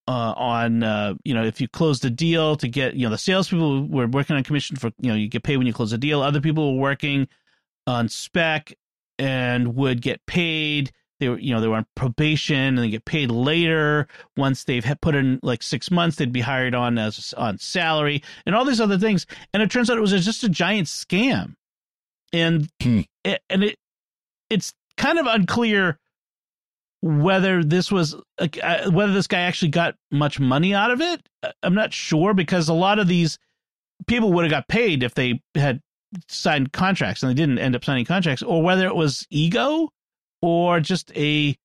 Uh, on uh, you know if you closed a deal to get you know the salespeople were working on commission for you know you get paid when you close a deal. Other people were working on spec and would get paid. They were you know they were on probation and they get paid later once they've put in like six months. They'd be hired on as on salary and all these other things. And it turns out it was just a giant scam. And Hmm. it, and it it's kind of unclear whether this was uh, whether this guy actually got much money out of it i'm not sure because a lot of these people would have got paid if they had signed contracts and they didn't end up signing contracts or whether it was ego or just a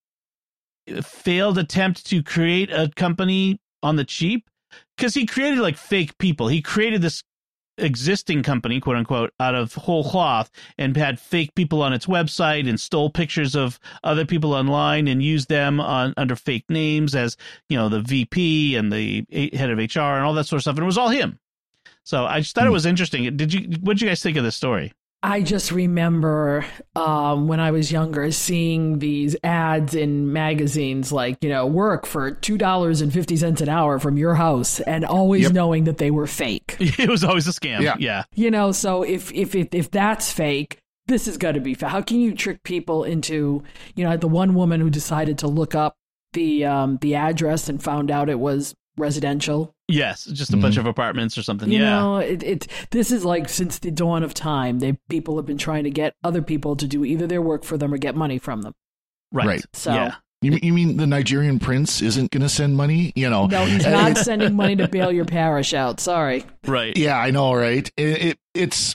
failed attempt to create a company on the cheap. Because he created like fake people. He created this existing company, quote unquote, out of whole cloth and had fake people on its website and stole pictures of other people online and used them on under fake names as, you know, the VP and the head of HR and all that sort of stuff. And it was all him. So I just thought it hmm. was interesting. Did you, what did you guys think of this story? I just remember um, when I was younger seeing these ads in magazines like, you know, work for $2.50 an hour from your house and always Yep. knowing that they were fake. It was always a scam. Yeah. Yeah. You know, so if if if, if that's fake, this is going to be fake. How can you trick people into, you know, the one woman who decided to look up the um the address and found out it was residential. Yes. Just a bunch mm-hmm. of apartments or something. You yeah. know, it, it this is like since the dawn of time, they people have been trying to get other people to do either their work for them or get money from them. right. Right. So Yeah. You, you mean the Nigerian prince isn't going to send money? You know? no, he's not sending money to bail your parish out. Sorry. Right. Yeah, I know, right? It, it it's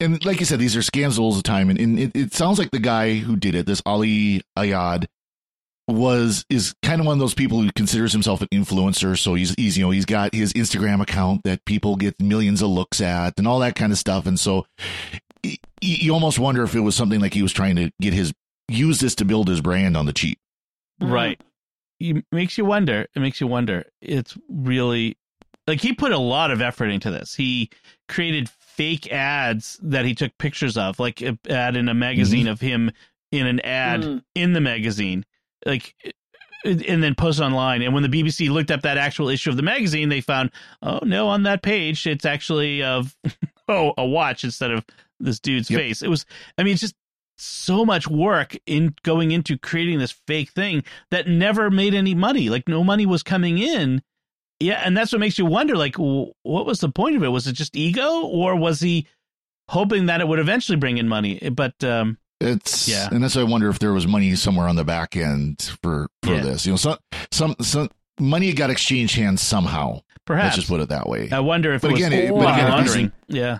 and like you said, these are scams all the time, and, and it, it sounds like the guy who did it, this Ali Ayad, was is kind of one of those people who considers himself an influencer. So he's he's you know he's got his Instagram account that people get millions of looks at and all that kind of stuff, and so y- you almost wonder if it was something like he was trying to get his use this to build his brand on the cheap. Right. It makes you wonder. It makes you wonder. It's really like he put a lot of effort into this. He created fake ads that he took pictures of, like an ad in a magazine of him in an ad Mm. in the magazine, like, and then post online. And when the BBC looked up that actual issue of the magazine, they found, oh no, on that page it's actually of oh a watch instead of this dude's Yep. face. It was, I mean, it's just so much work in going into creating this fake thing that never made any money. Like no money was coming in. Yeah, and that's what makes you wonder. Like, what was the point of it? Was it just ego, or was he hoping that it would eventually bring in money? But um, It's Yeah. and that's why I wonder if there was money somewhere on the back end for for Yeah. this. You know, some some some money got exchanged hands somehow. perhaps Let's just put it that way. I wonder if But it was again, it- but money again, if laundering. Yeah,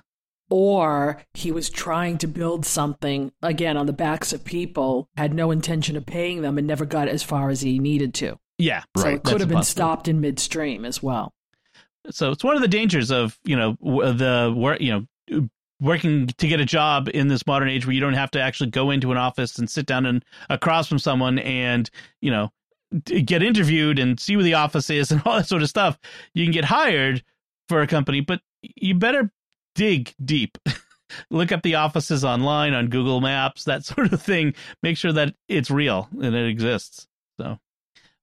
or he was trying to build something again on the backs of people, had no intention of paying them, and never got as far as he needed to. yeah. So Right. it That's could have been possibility. stopped in midstream as well. So it's one of the dangers of you know the work you know working to get a job in this modern age where you don't have to actually go into an office and sit down and across from someone and you know get interviewed and see where the office is and all that sort of stuff. You can get hired for a company, but you better dig deep. Look up the offices online on Google Maps, that sort of thing. Make sure that it's real and it exists. So,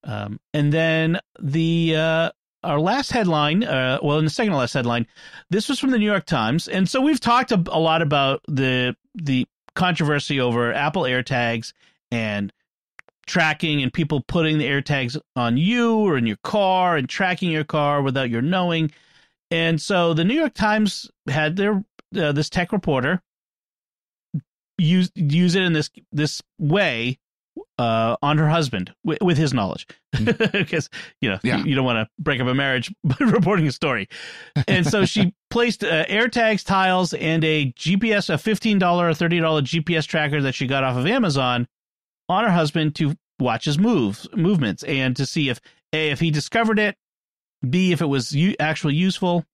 um, and then the uh, our last headline, uh, well, in the second to last headline, this was from the New York Times, and so we've talked a, a lot about the the controversy over Apple AirTags and tracking and people putting the AirTags on you or in your car and tracking your car without your knowing. And so the New York Times had their uh, this tech reporter use use it in this this way uh, on her husband with, with his knowledge, because you know Yeah. you, you don't want to break up a marriage by reporting a story. And so she placed uh, AirTags, tiles, and a GPS, a fifteen dollar or thirty dollar GPS tracker that she got off of Amazon on her husband to watch his moves movements and to see if a if he discovered it, b if it was u- actually useful.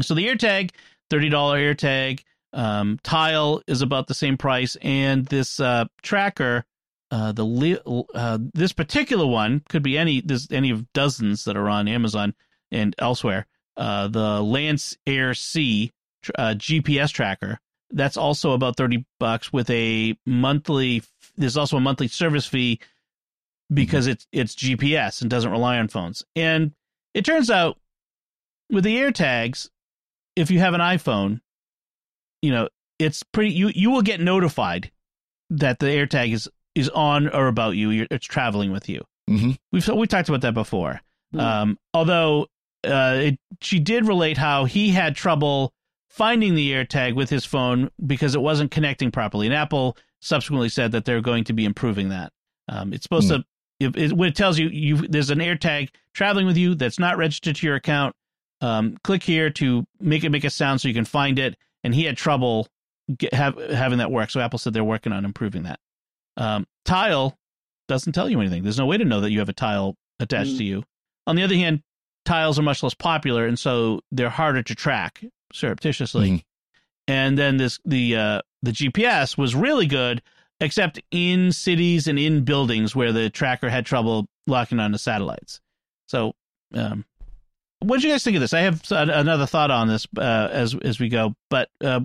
So the AirTag, thirty dollar AirTag, um, tile is about the same price, and this uh, tracker, uh, the li- uh, this particular one could be any there's any of dozens that are on Amazon and elsewhere. Uh, the Lance Air C uh, GPS tracker that's also about 30 bucks with a monthly there's also a monthly service fee because it's it's GPS and doesn't rely on phones. And it turns out with the AirTags, if you have an iPhone, you know it's pretty. You you will get notified that the AirTag is is on or about you. You're, it's traveling with you. hmm We've we talked about that before. Mm. Um, although uh, it, she did relate how he had trouble finding the AirTag with his phone because it wasn't connecting properly, and Apple subsequently said that they're going to be improving that. Um, it's supposed to if it, when it tells you you there's an AirTag traveling with you that's not registered to your account. Um, click here to make it make a sound so you can find it. And he had trouble get, have, having that work, so Apple said they're working on improving that. Um, Tile doesn't tell you anything. There's no way to know that you have a tile attached Mm. to you. On the other hand, tiles are much less popular, and so they're harder to track surreptitiously. Mhm. And then this the uh, the GPS was really good, except in cities and in buildings where the tracker had trouble locking onto satellites. So, um, what did you guys think of this? I have another thought on this uh, as as we go, but uh,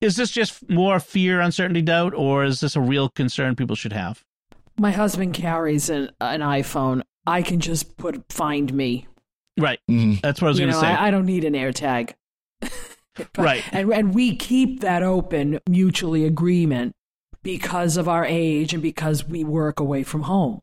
is this just more fear, uncertainty, doubt, or is this a real concern people should have? My husband carries an, an iPhone. I can just put find me. Right, hmm that's what I was going to say. I, I don't need an AirTag. Right. And and we keep that open mutually agreement because of our age and because we work away from home.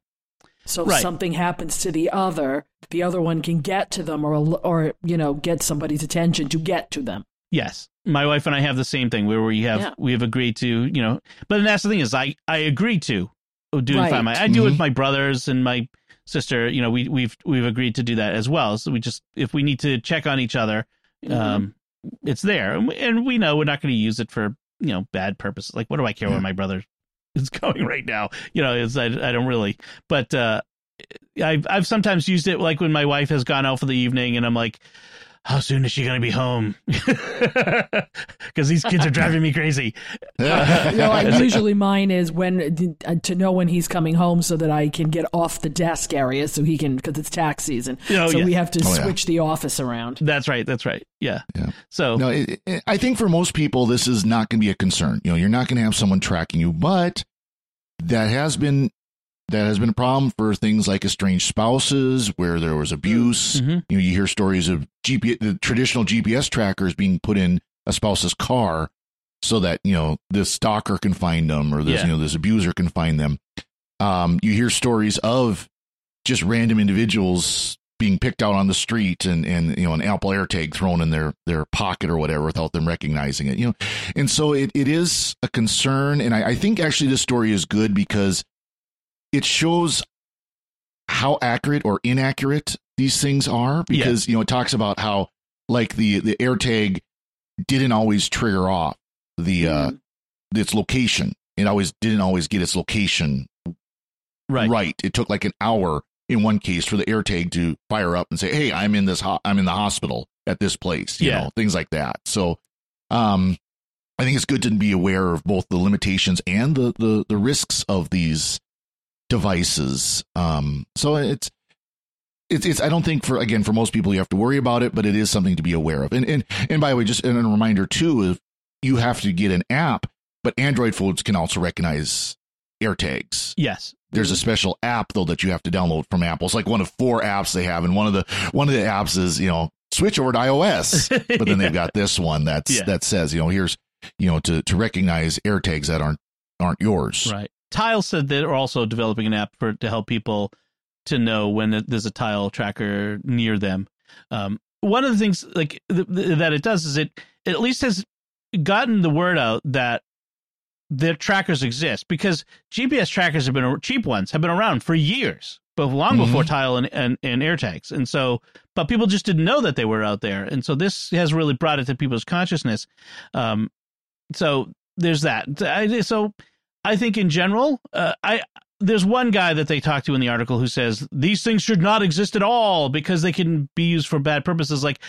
So if Right. something happens to the other, the other one can get to them or or you know, get somebody's attention to get to them. Yes, my wife and I have the same thing where we have Yeah. we have agreed to you know, but that's the thing is I I agree to doing Right. find my I do it with Mhm. my brothers and my sister. You know, we we've we've agreed to do that as well. So we just if we need to check on each other, um, it's there, and we, and we know we're not going to use it for you know bad purposes. Like, what do I care where my brother is going right now? You know, it's I, I don't really, but uh, I've I've sometimes used it like when my wife has gone out for the evening, and I'm like. How soon is she going to be home? Because these kids are driving me crazy. You know, I, usually mine is when uh, to know when he's coming home so that I can get off the desk area so he can because it's tax season. Oh, so yeah. we have to Oh, yeah. switch the office around. That's right. That's right. Yeah. Yeah. So No, it, it, I think for most people, this is not going to be a concern. You know, you're not going to have someone tracking you, but that has been that has been a problem for things like estranged spouses, where there was abuse. Mhm. You know, you hear stories of GPS, the traditional GPS trackers being put in a spouse's car, so that you know this stalker can find them, or this Yeah. you know this abuser can find them. Um, you hear stories of just random individuals being picked out on the street and and you know an Apple AirTag thrown in their their pocket or whatever without them recognizing it. You know, and so it, it is a concern, and I, I think actually this story is good because it shows how accurate or inaccurate these things are. Because you know it talks about how like the the AirTag didn't always trigger off the uh its location. It always didn't always get its location right. It took like an hour in one case for the AirTag to fire up and say, "Hey, I'm in this. Ho- I'm in the hospital at this place." You Yeah. know, things like that. So, um, I think it's good to be aware of both the limitations and the the the risks of these devices. Um, so it's. It's, it's I don't think for again for most people you have to worry about it, but it is something to be aware of. And and and by the way, just and a reminder too, if you have to get an app, but Android phones can also recognize AirTags Yes. there's a special app though that you have to download from Apple. It's like one of four apps they have, and one of the one of the apps is you know switch over to iOS. But then they've got this one that's Yeah. that says you know here's you know to to recognize AirTags that aren't aren't yours. Right. Tile said they're also developing an app for to help people to know when there's a tile tracker near them. Um, one of the things like th- th- that it does is it, it at least has gotten the word out that their trackers exist because GPS trackers have been cheap ones have been around for years, but long Mhm. before tile and, and, and AirTags. And so, but people just didn't know that they were out there. And so this has really brought it to people's consciousness. Um, so there's that. I, so I think in general, uh, I there's one guy that they talk to in the article who says these things should not exist at all because they can be used for bad purposes. Like,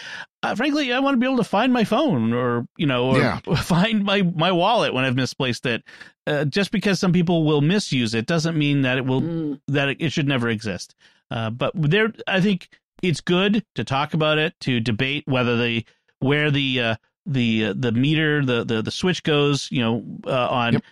uh, frankly, I want to be able to find my phone or you know, or Yeah. find my my wallet when I've misplaced it. Uh, just because some people will misuse it doesn't mean that it will Mm. that it, it should never exist. Uh, but there, I think it's good to talk about it, to debate whether the where the uh, the uh, the meter the, the the switch goes, you know, uh, on Yep.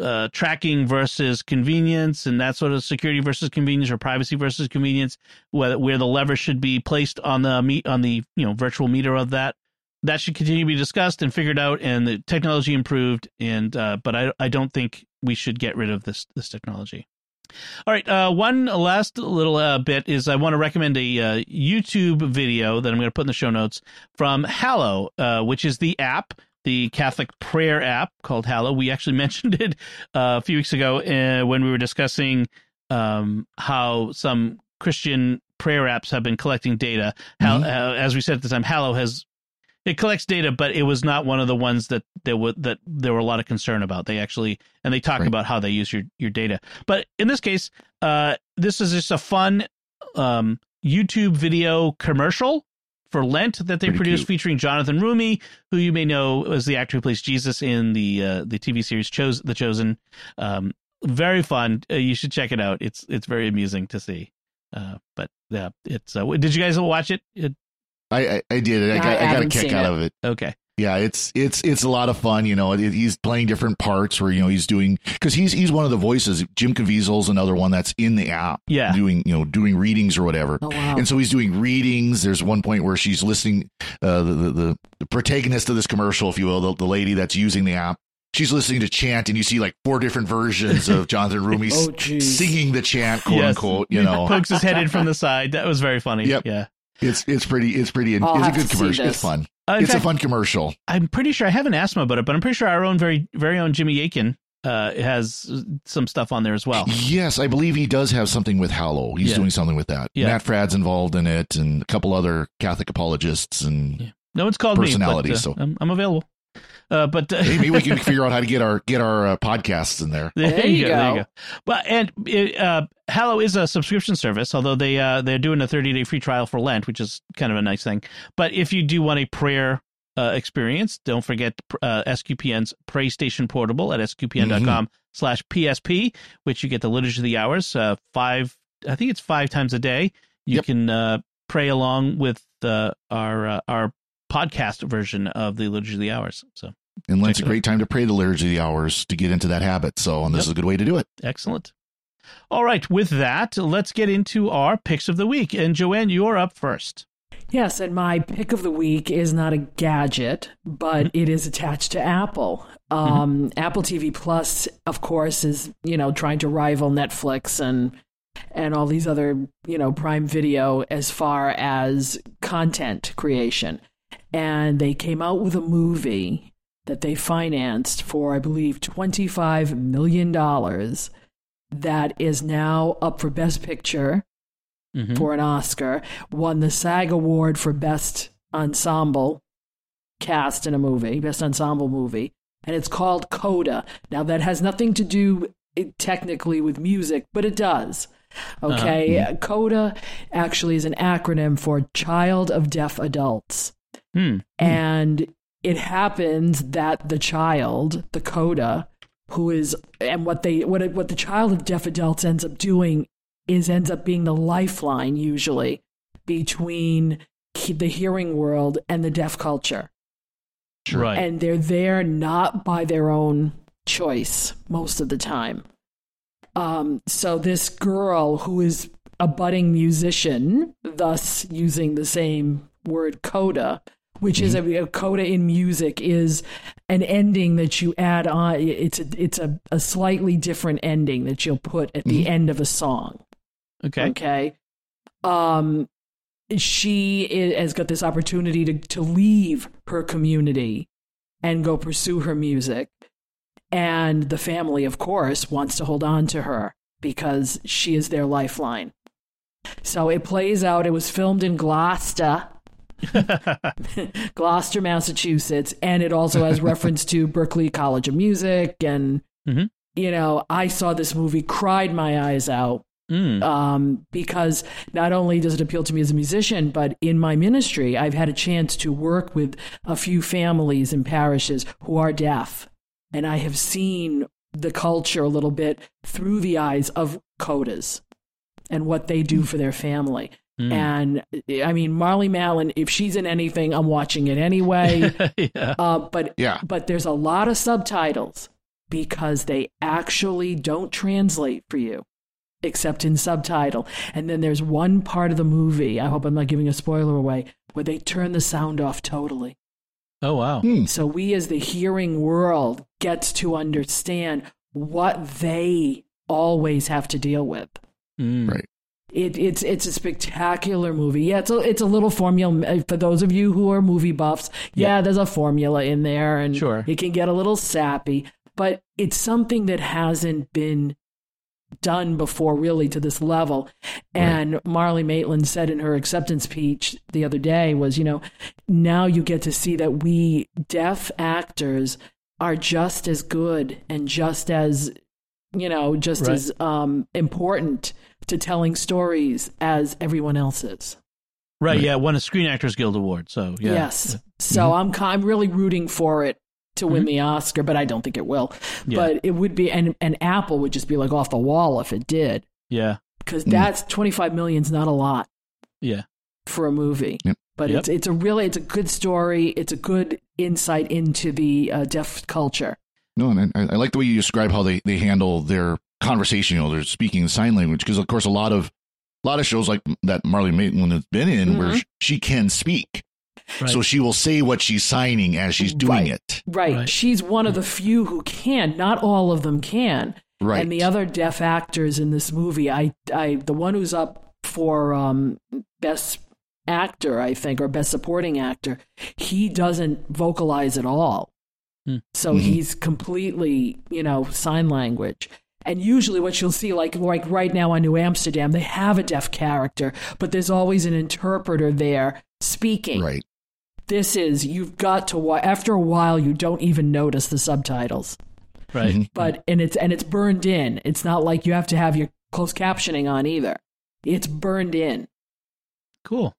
Uh, tracking versus convenience and that sort of security versus convenience or privacy versus convenience, where where the lever should be placed on the meet on the you know virtual meter of that. That should continue to be discussed and figured out, and the technology improved. And uh, but I I don't think we should get rid of this this technology. All right, uh, one last little uh, bit is I want to recommend a uh, YouTube video that I'm going to put in the show notes from Hallow, uh, which is the app, the Catholic prayer app called Hallow. We actually mentioned it uh, a few weeks ago uh, when we were discussing um, how some Christian prayer apps have been collecting data. How, Mhm. uh, as we said at the time, Hallow has it collects data, but it was not one of the ones that there were that there were a lot of concern about. They actually and they talk Right. about how they use your your data. But in this case, uh, this is just a fun um, YouTube video commercial for Lent that they Pretty produced, cute. featuring Jonathan Roumie, who you may know as the actor who plays Jesus in the uh, the TV series Chose The Chosen. Um, very fun. Uh, you should check it out. It's it's very amusing to see. Uh, but yeah, it's. Uh, did you guys watch it? it I, I, I did. I I got, I got a kick out it. of it. okay. Yeah, it's it's it's a lot of fun. You know, he's playing different parts where you know he's doing because he's he's one of the voices. Jim Caviezel's another one that's in the app Yeah. doing you know doing readings or whatever. Oh wow. And so he's doing readings. There's one point where she's listening, uh, the, the, the, the protagonist of this commercial, if you will, the, the lady that's using the app, she's listening to chant, and you see like four different versions of Jonathan Roumie Oh, singing the chant, quote Yes. unquote. You know, pokes his head in from the side. That was very funny. Yep. Yeah. it's it's pretty it's pretty it's I'll a good commercial. It's fun. Uh, It's fact, a fun commercial. I'm pretty sure I haven't asked him about it, but I'm pretty sure our own very very own Jimmy Akin uh, has some stuff on there as well. Yes, I believe he does have something with Hallow. He's Yeah. doing something with that. Yeah. Matt Fradd's involved in it, and a couple other Catholic apologists. And Yeah. No one's called Personality, me. But, uh, so- I'm, I'm available. Uh, but uh, hey, maybe we can figure out how to get our get our uh, podcasts in there. There, There you you go. There you go. go. Well, and it, uh, Hallow is a subscription service, although they uh, they're doing a 30 day free trial for Lent, which is kind of a nice thing. But if you do want a prayer uh, experience, don't forget uh, SQPN's Pray Station Portable at sqpn.com slash PSP, which you get the Liturgy of the Hours uh, five. I think it's five times a day. You Yep. can uh, pray along with uh, our uh, our podcast version of the Liturgy of the Hours. So And Lent's Check a great time to pray the liturgy of the hours to get into that habit. So, and this Yep. is a good way to do it. Excellent. All right, with that, let's get into our picks of the week. And Joanne, you're up first. Yes, and my pick of the week is not a gadget, but Mm-hmm. it is attached to Apple. Um, Apple TV Plus, of course, is you know trying to rival Netflix and and all these other you know Prime Video as far as content creation. And they came out with a movie that they financed for, I believe, twenty five million dollars. That is now up for Best Picture Mhm. for an Oscar, won the SAG Award for Best Ensemble Cast in a Movie, Best Ensemble Movie, and it's called Coda. Now, that has nothing to do eh, technically with music, but it does. Okay, Coda actually is an acronym for Child of Deaf Adults. Hmm. And it happens that the child, the coda, who is and what they what what the child of deaf adults ends up doing is ends up being the lifeline usually between the hearing world and the deaf culture. Right. And they're there not by their own choice most of the time. Um, so this girl who is a budding musician, thus using the same word coda, which is a, a coda in music is an ending that you add on. It's a it's a, a slightly different ending that you'll put at the end of a song. okay. Okay. Um, she i has got this opportunity to, to leave her community and go pursue her music. And the family, of course, wants to hold on to her because she is their lifeline. So it plays out. It was filmed in Gloucester, Gloucester, Massachusetts, and it also has reference to Berklee College of Music. And, Mhm. you know, I saw this movie, cried my eyes out Mm. um, because not only does it appeal to me as a musician, but in my ministry, I've had a chance to work with a few families and parishes who are deaf. And I have seen the culture a little bit through the eyes of codas and what they do for their family. Mm. And I mean, Marlee Matlin, if she's in anything, I'm watching it anyway. yeah. uh, but Yeah. but there's a lot of subtitles because they actually don't translate for you except in subtitle. And then there's one part of the movie, I hope I'm not giving a spoiler away, where they turn the sound off totally. Oh wow. Hmm. So we as the hearing world gets to understand what they always have to deal with. Mm. Right. It, it's it's a spectacular movie. Yeah, it's a it's a little formula uh, for those of you who are movie buffs. Yeah, Yeah. there's a formula in there, and Sure. it can get a little sappy. But it's something that hasn't been done before, really, to this level. And Marlee Matlin said in her acceptance speech the other day was, you know, now you get to see that we deaf actors are just as good and just as you know just Right. as um, important to telling stories as everyone else is. Right, Right. yeah, won a Screen Actors Guild award. So yeah. Yes. So I'm I'm really rooting for it to win the Oscar, but I don't think it will. Yeah. But it would be and and Apple would just be like off the wall if it did Yeah. because Mm. that's 25 million's not a lot Yeah. for a movie. Yep. But Yep. it's it's a really it's a good story. It's a good insight into the uh, deaf culture. No, and I, I like the way you describe how they, they handle their conversation. You know, they're speaking sign language because, of course, a lot of a lot of shows like that Marlee Matlin has been in where Mhm. sh- she can speak, Right. so she will say what she's signing as she's doing Right. it. Right. Right. She's one of the few who can. Not all of them can. Right. And the other deaf actors in this movie, I, I, the one who's up for um, best actor, I think, or best supporting actor, he doesn't vocalize at all. Hmm. So Mhm. he's completely, you know, sign language. And usually, what you'll see, like like right now on New Amsterdam, they have a deaf character, but there's always an interpreter there speaking. right. This is you've got to wa- after a while, you don't even notice the subtitles right. Mhm. but and it's and it's burned in. It's not like you have to have your closed captioning on either. It's burned in. Cool.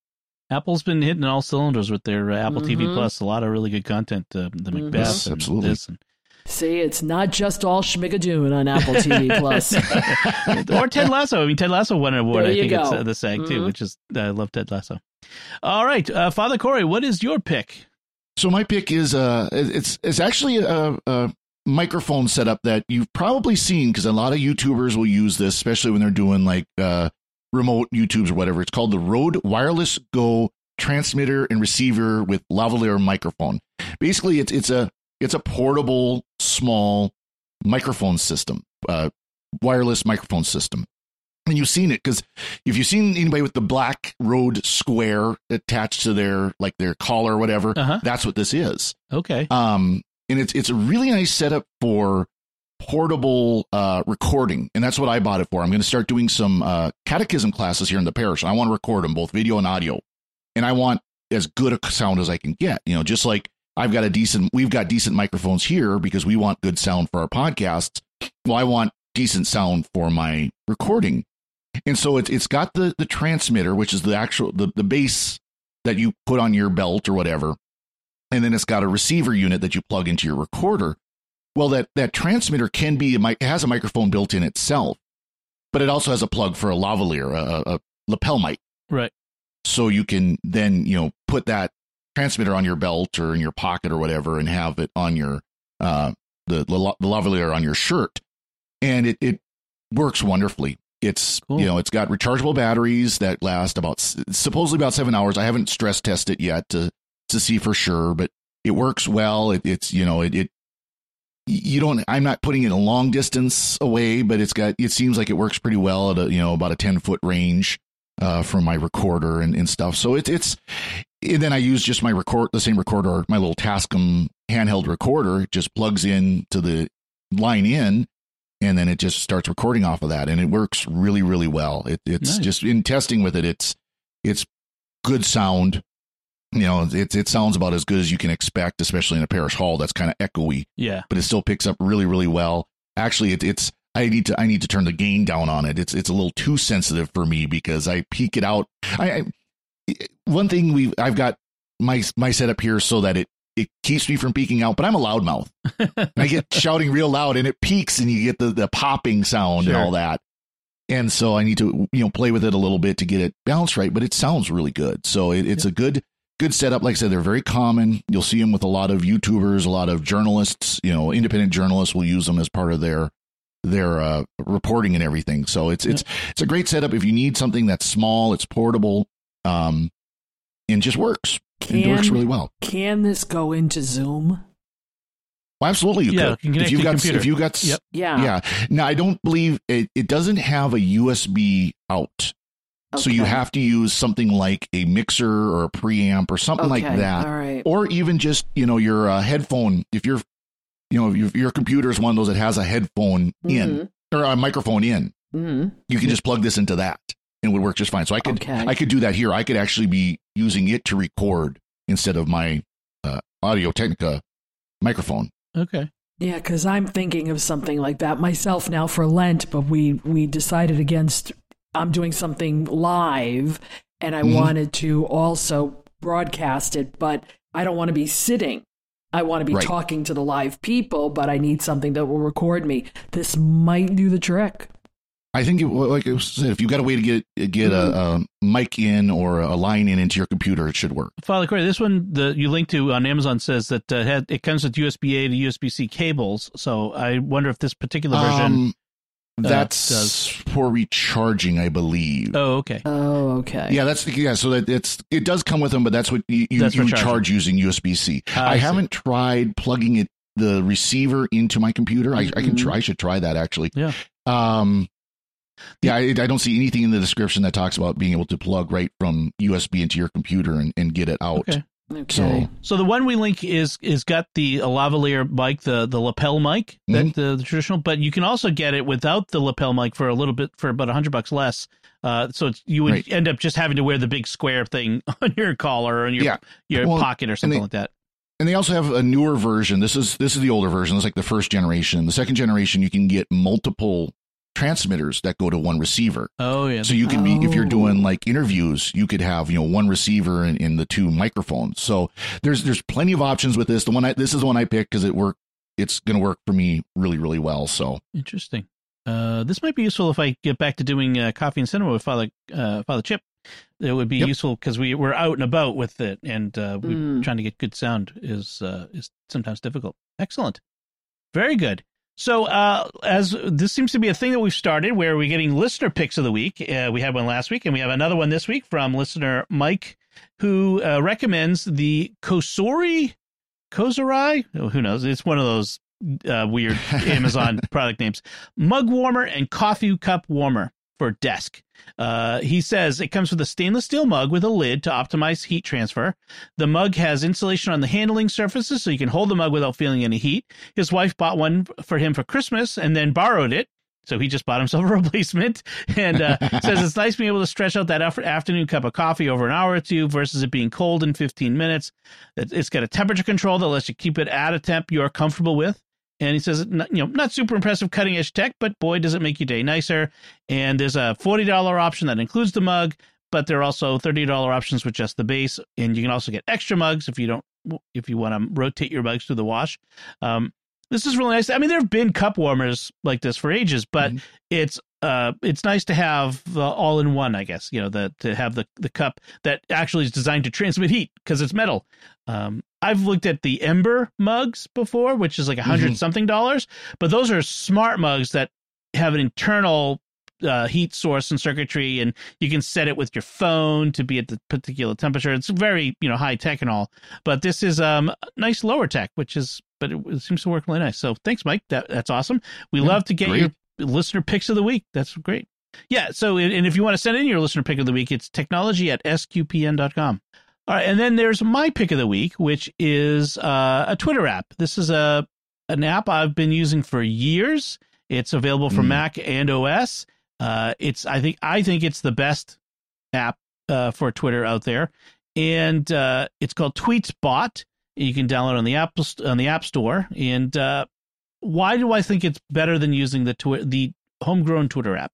Apple's been hitting all cylinders with their uh, Apple TV Mhm. Plus. A lot of really good content. Uh, the Mhm. Macbeth, Yes, and absolutely. this and- See, it's not just all schmigadoon on Apple TV Plus. or Ted Lasso. I mean, Ted Lasso won an award. There I you think it's uh, the SAG too, Mhm. which is I love Ted Lasso. All right, uh, Father Cory, what is your pick? So my pick is uh, it's it's actually a, a microphone setup that you've probably seen because a lot of YouTubers will use this, especially when they're doing like uh, remote YouTubes or whatever. It's called the Rode Wireless Go transmitter and receiver with lavalier microphone. Basically, it's it's a it's a portable small microphone system, uh, wireless microphone system. And you've seen it because if you've seen anybody with the black Rode Square attached to their like their collar or whatever, Uh-huh. that's what this is. Okay. Um, and it's it's a really nice setup for portable uh, recording, and that's what I bought it for. I'm going to start doing some uh, catechism classes here in the parish. I want to record them both video and audio, and I want as good a sound as I can get. You know, just like I've got a decent, we've got decent microphones here because we want good sound for our podcasts. Well, I want decent sound for my recording, and so it's it's got the the transmitter, which is the actual the the base that you put on your belt or whatever and then it's got a receiver unit that you plug into your recorder. Well, that that transmitter can be it has a microphone built in itself, but it also has a plug for a lavalier, a, a lapel mic, Right. so you can then you know put that transmitter on your belt or in your pocket or whatever, and have it on your uh, the the, the lavalier on your shirt, and it it works wonderfully. It's Cool. you know it's got rechargeable batteries that last about supposedly about seven hours. I haven't stress tested it yet to to see for sure, but it works well. It, it's you know it, it you don't I'm not putting it a long distance away, but it's got it seems like it works pretty well at a you know about a ten foot range uh, from my recorder and, and stuff. So it's it's and then I use just my record the same recorder, my little Tascam handheld recorder. It just plugs in to the line in, and then it just starts recording off of that, and it works really really well. It, it's Nice. just in testing with it, it's it's good sound. You know, it it sounds about as good as you can expect, especially in a parish hall that's kind of echoey. Yeah. but it still picks up really really well. Actually it, it's i need to i need to turn the gain down on it. It's it's a little too sensitive for me because i peak it out. I, I one thing we i've got my my setup here so that it it keeps me from peaking out but i'm a loudmouth. I get shouting real loud and it peaks and you get the the popping sound Sure. and all that. And so i need to you know play with it a little bit to get it balanced right but it sounds really good. So it, it's a good good setup. Like I said, they're very common. You'll see them with a lot of YouTubers, a lot of journalists. You know, independent journalists will use them as part of their their uh, reporting and everything. So it's it's it's a great setup if you need something that's small, it's portable, um, and just works. Can, it works really well. Can this go into Zoom? Well, absolutely, you Yeah, could. you can if you've got computer. if you got Yep. Yeah. yeah. Now I don't believe it. It doesn't have a USB out. So you have to use something like a mixer or a preamp or something like that. All right. or even just you know your uh, headphone if your you know if your computer is one of those that has a headphone in or a microphone in hmm you can just plug this into that and it would work just fine so i could Okay. i could do that here i could actually be using it to record instead of my uh, audio technica microphone Okay. Yeah, because I'm thinking of something like that myself now for Lent, but we we decided against. I'm doing something live, and I Mhm. wanted to also broadcast it, but I don't want to be sitting. I want to be Right. talking to the live people, but I need something that will record me. This might do the trick. i think it, like i said if you've got a way to get get a, a mic in or a line in into your computer it should work Father Cory, this one the you linked to on Amazon says that uh, had, it comes with USB A to USB C cables. So I wonder if this particular version. um, uh, that's does- for recharging i believe oh, okay. Oh, okay. Yeah, that's the yeah. So that it's it does come with them, but that's what you you, That's you charge using USB C. Ah, I I haven't tried plugging it the receiver into my computer. I, I can Mhm. try. I should try that actually. Yeah. Um. Yeah, I, I don't see anything in the description that talks about being able to plug right from USB into your computer and, and get it out. Okay. Okay. So So the one we link is is got the lavalier mic, the the lapel mic, that Mhm. the, the traditional. But you can also get it without the lapel mic for a little bit for about a hundred bucks less. Uh, so it's, you would Right. end up just having to wear the big square thing on your collar or on your Yeah. your Well, pocket or something they- like that. And they also have a newer version. This is this is the older version. It's like the first generation. The second generation, you can get multiple transmitters that go to one receiver. Oh yeah. So you can be if you're Oh. doing like interviews, you could have you know one receiver and, and the two microphones. So there's there's plenty of options with this. The one I, this is the one I picked because it worked. It's going to work for me really really well. So Interesting. Uh, this might be useful if I get back to doing uh, coffee and cinema with Father uh, Father Chip. It would be Yep. useful because we we're out and about with it, and uh, we Mm. trying to get good sound is uh, is sometimes difficult. Excellent, very good. So, uh, as this seems to be a thing that we've started, where we're getting listener picks of the week. Uh, we had one last week, and we have another one this week from listener Mike, who uh, recommends the Kosori Kozarai. Oh, who knows? It's one of those uh, weird Amazon product names. Mug warmer and coffee cup warmer for desk. Uh, he says it comes with a stainless steel mug with a lid to optimize heat transfer. The mug has insulation on the handling surfaces so you can hold the mug without feeling any heat. His wife bought one for him for Christmas and then borrowed it. So he just bought himself a replacement and uh, says it's nice being able to stretch out that af- afternoon cup of coffee over an hour or two versus it being cold in 15 minutes. It's got a temperature control that lets you keep it at a temp you're comfortable with. And he says, not- you know, not super impressive cutting edge tech, but boy, does it make your day nicer. And there's a $40 option that includes the mug, but there are also $30 options with just the base. And you can also get extra mugs if you don't, if you want to rotate your mugs through the wash. Um, this is really nice. I mean, there have been cup warmers like this for ages, but Mhm. it's uh, it's nice to have the all in one. I guess you know the to have the the cup that actually is designed to transmit heat because it's metal. Um, I've looked at the Ember mugs before, which is like a 100 Mhm. something dollars, but those are smart mugs that have an internal uh, heat source and circuitry, and you can set it with your phone to be at the particular temperature. It's very you know high tech and all, but this is um nice lower tech, which is but it, it seems to work really nice. So thanks, Mike. That that's awesome. We Yeah, love to get great. your listener picks of the week. That's great. Yeah. So, and if you want to send in your listener pick of the week, it's technology at sqpn.com. All right. And then there's my pick of the week, which is uh, a Twitter app. This is a an app I've been using for years. It's available for Mm. Mac and iOS. Uh, it's I think I think it's the best app uh, for Twitter out there, and uh, it's called TweetsBot. You can download on the app on the App Store. And uh, why do I think it's better than using the twi- the homegrown Twitter app?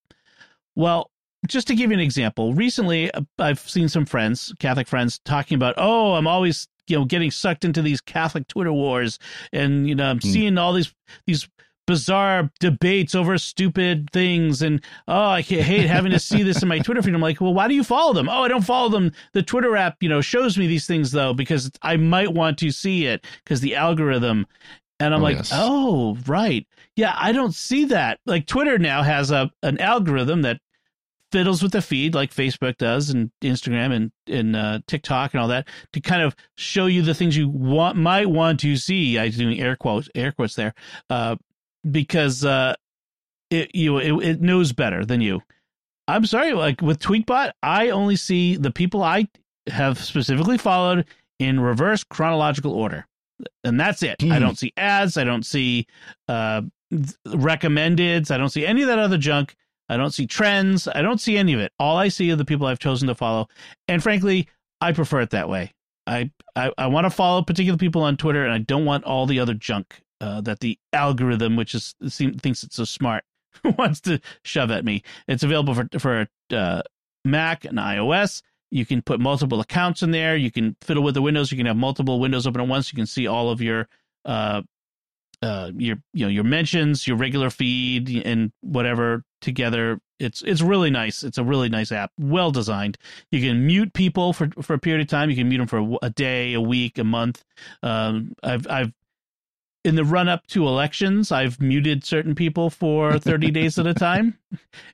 Well, just to give you an example, recently uh, I've seen some friends, Catholic friends, talking about, oh, I'm always you know getting sucked into these Catholic Twitter wars, and you know I'm Hmm. seeing all these these bizarre debates over stupid things and oh i hate having to see this in my twitter feed. I'm like well why do you follow them? Oh i don't follow them. The twitter app you know shows me these things though because i might want to see it because the algorithm. And i'm Oh, like yes. oh right. Yeah i don't see that. Like twitter now has a an algorithm that fiddles with the feed like facebook does and instagram and and uh, tiktok and all that to kind of show you the things you want might want to see. I'm doing air quotes air quotes there uh because uh it you it, it knows better than you. I'm sorry like with tweetbot i only see the people i have specifically followed in reverse chronological order. And that's it. I Hmm. don't see ads. I don't see uh recommendeds. I don't see any of that other junk i don't see trends. I don't see any of it. All i see are the people i've chosen to follow. And frankly i prefer it that way. I i, I want to follow particular people on twitter and i don't want all the other junk uh, that the algorithm which is seem, thinks it's so smart wants to shove at me. It's available for for uh, mac and ios. You can put multiple accounts in there. You can fiddle with the windows. You can have multiple windows open at once. You can see all of your uh uh your you know your mentions your regular feed and whatever together. It's it's really nice. It's a really nice app. Well designed. You can mute people for for a period of time. You can mute them for a day a week a month. Um i've i've in the run up to elections i've muted certain people for 30 days at a time.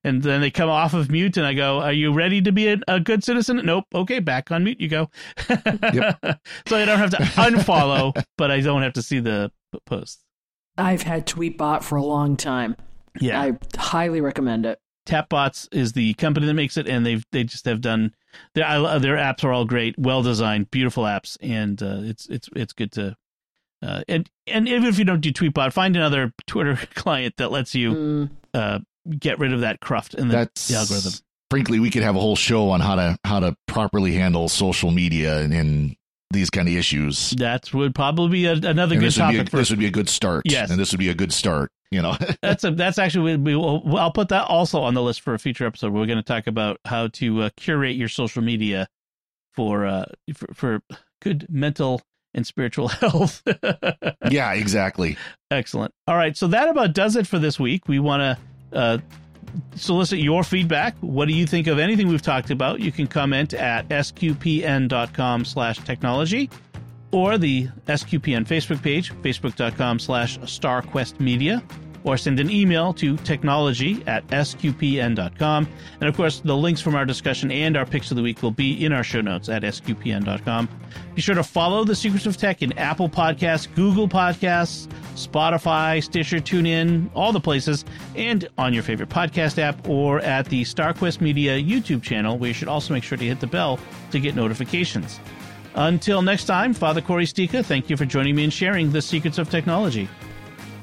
And then they come off of mute and i go are you ready to be a, a good citizen? Nope. Okay back on mute you go. So i don't have to unfollow but i don't have to see the posts I've had Tweetbot for a long time. Yeah I highly recommend it. Tapbots is the company that makes it, and they've they just have done their I, their apps are all great, well designed, beautiful apps, and uh, it's it's it's good to. Uh, and and even if you don't do Tweetbot, find another Twitter client that lets you Mm, uh, get rid of that cruft in the, That's the algorithm. Frankly, we could have a whole show on how to how to properly handle social media and, and these kind of issues. That would probably be a, another And good be a, topic for. this would be a good start. Yes. and this would be a good start. You know, That's a that's actually we will. I'll put that also on the list for a future episode. We're going to talk about how to uh, curate your social media for uh for, for good mental and spiritual health. yeah, exactly. Excellent. All right, so that about does it for this week. We want to uh, solicit your feedback. What do you think of anything we've talked about? You can comment at sqpn.com slash technology or the SQPN Facebook page, facebook.com slash starquestmedia, or send an email to technology at sqpn.com. And of course, the links from our discussion and our picks of the week will be in our show notes at sqpn.com. Be sure to follow The Secrets of Tech in Apple Podcasts, Google Podcasts, Spotify, Stitcher, TuneIn, all the places, and on your favorite podcast app or at the StarQuest Media YouTube channel, where you should also make sure to hit the bell to get notifications. Until next time, Father Cory Sticha, thank you for joining me and sharing the secrets of technology.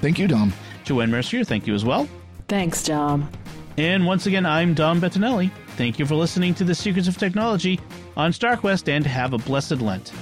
Thank you, Dom. Joanne Mercier, thank you as well. thanks, Dom. And once again, I'm Dom Bettinelli. Thank you for listening to the Secrets of Technology on StarQuest and have a blessed Lent.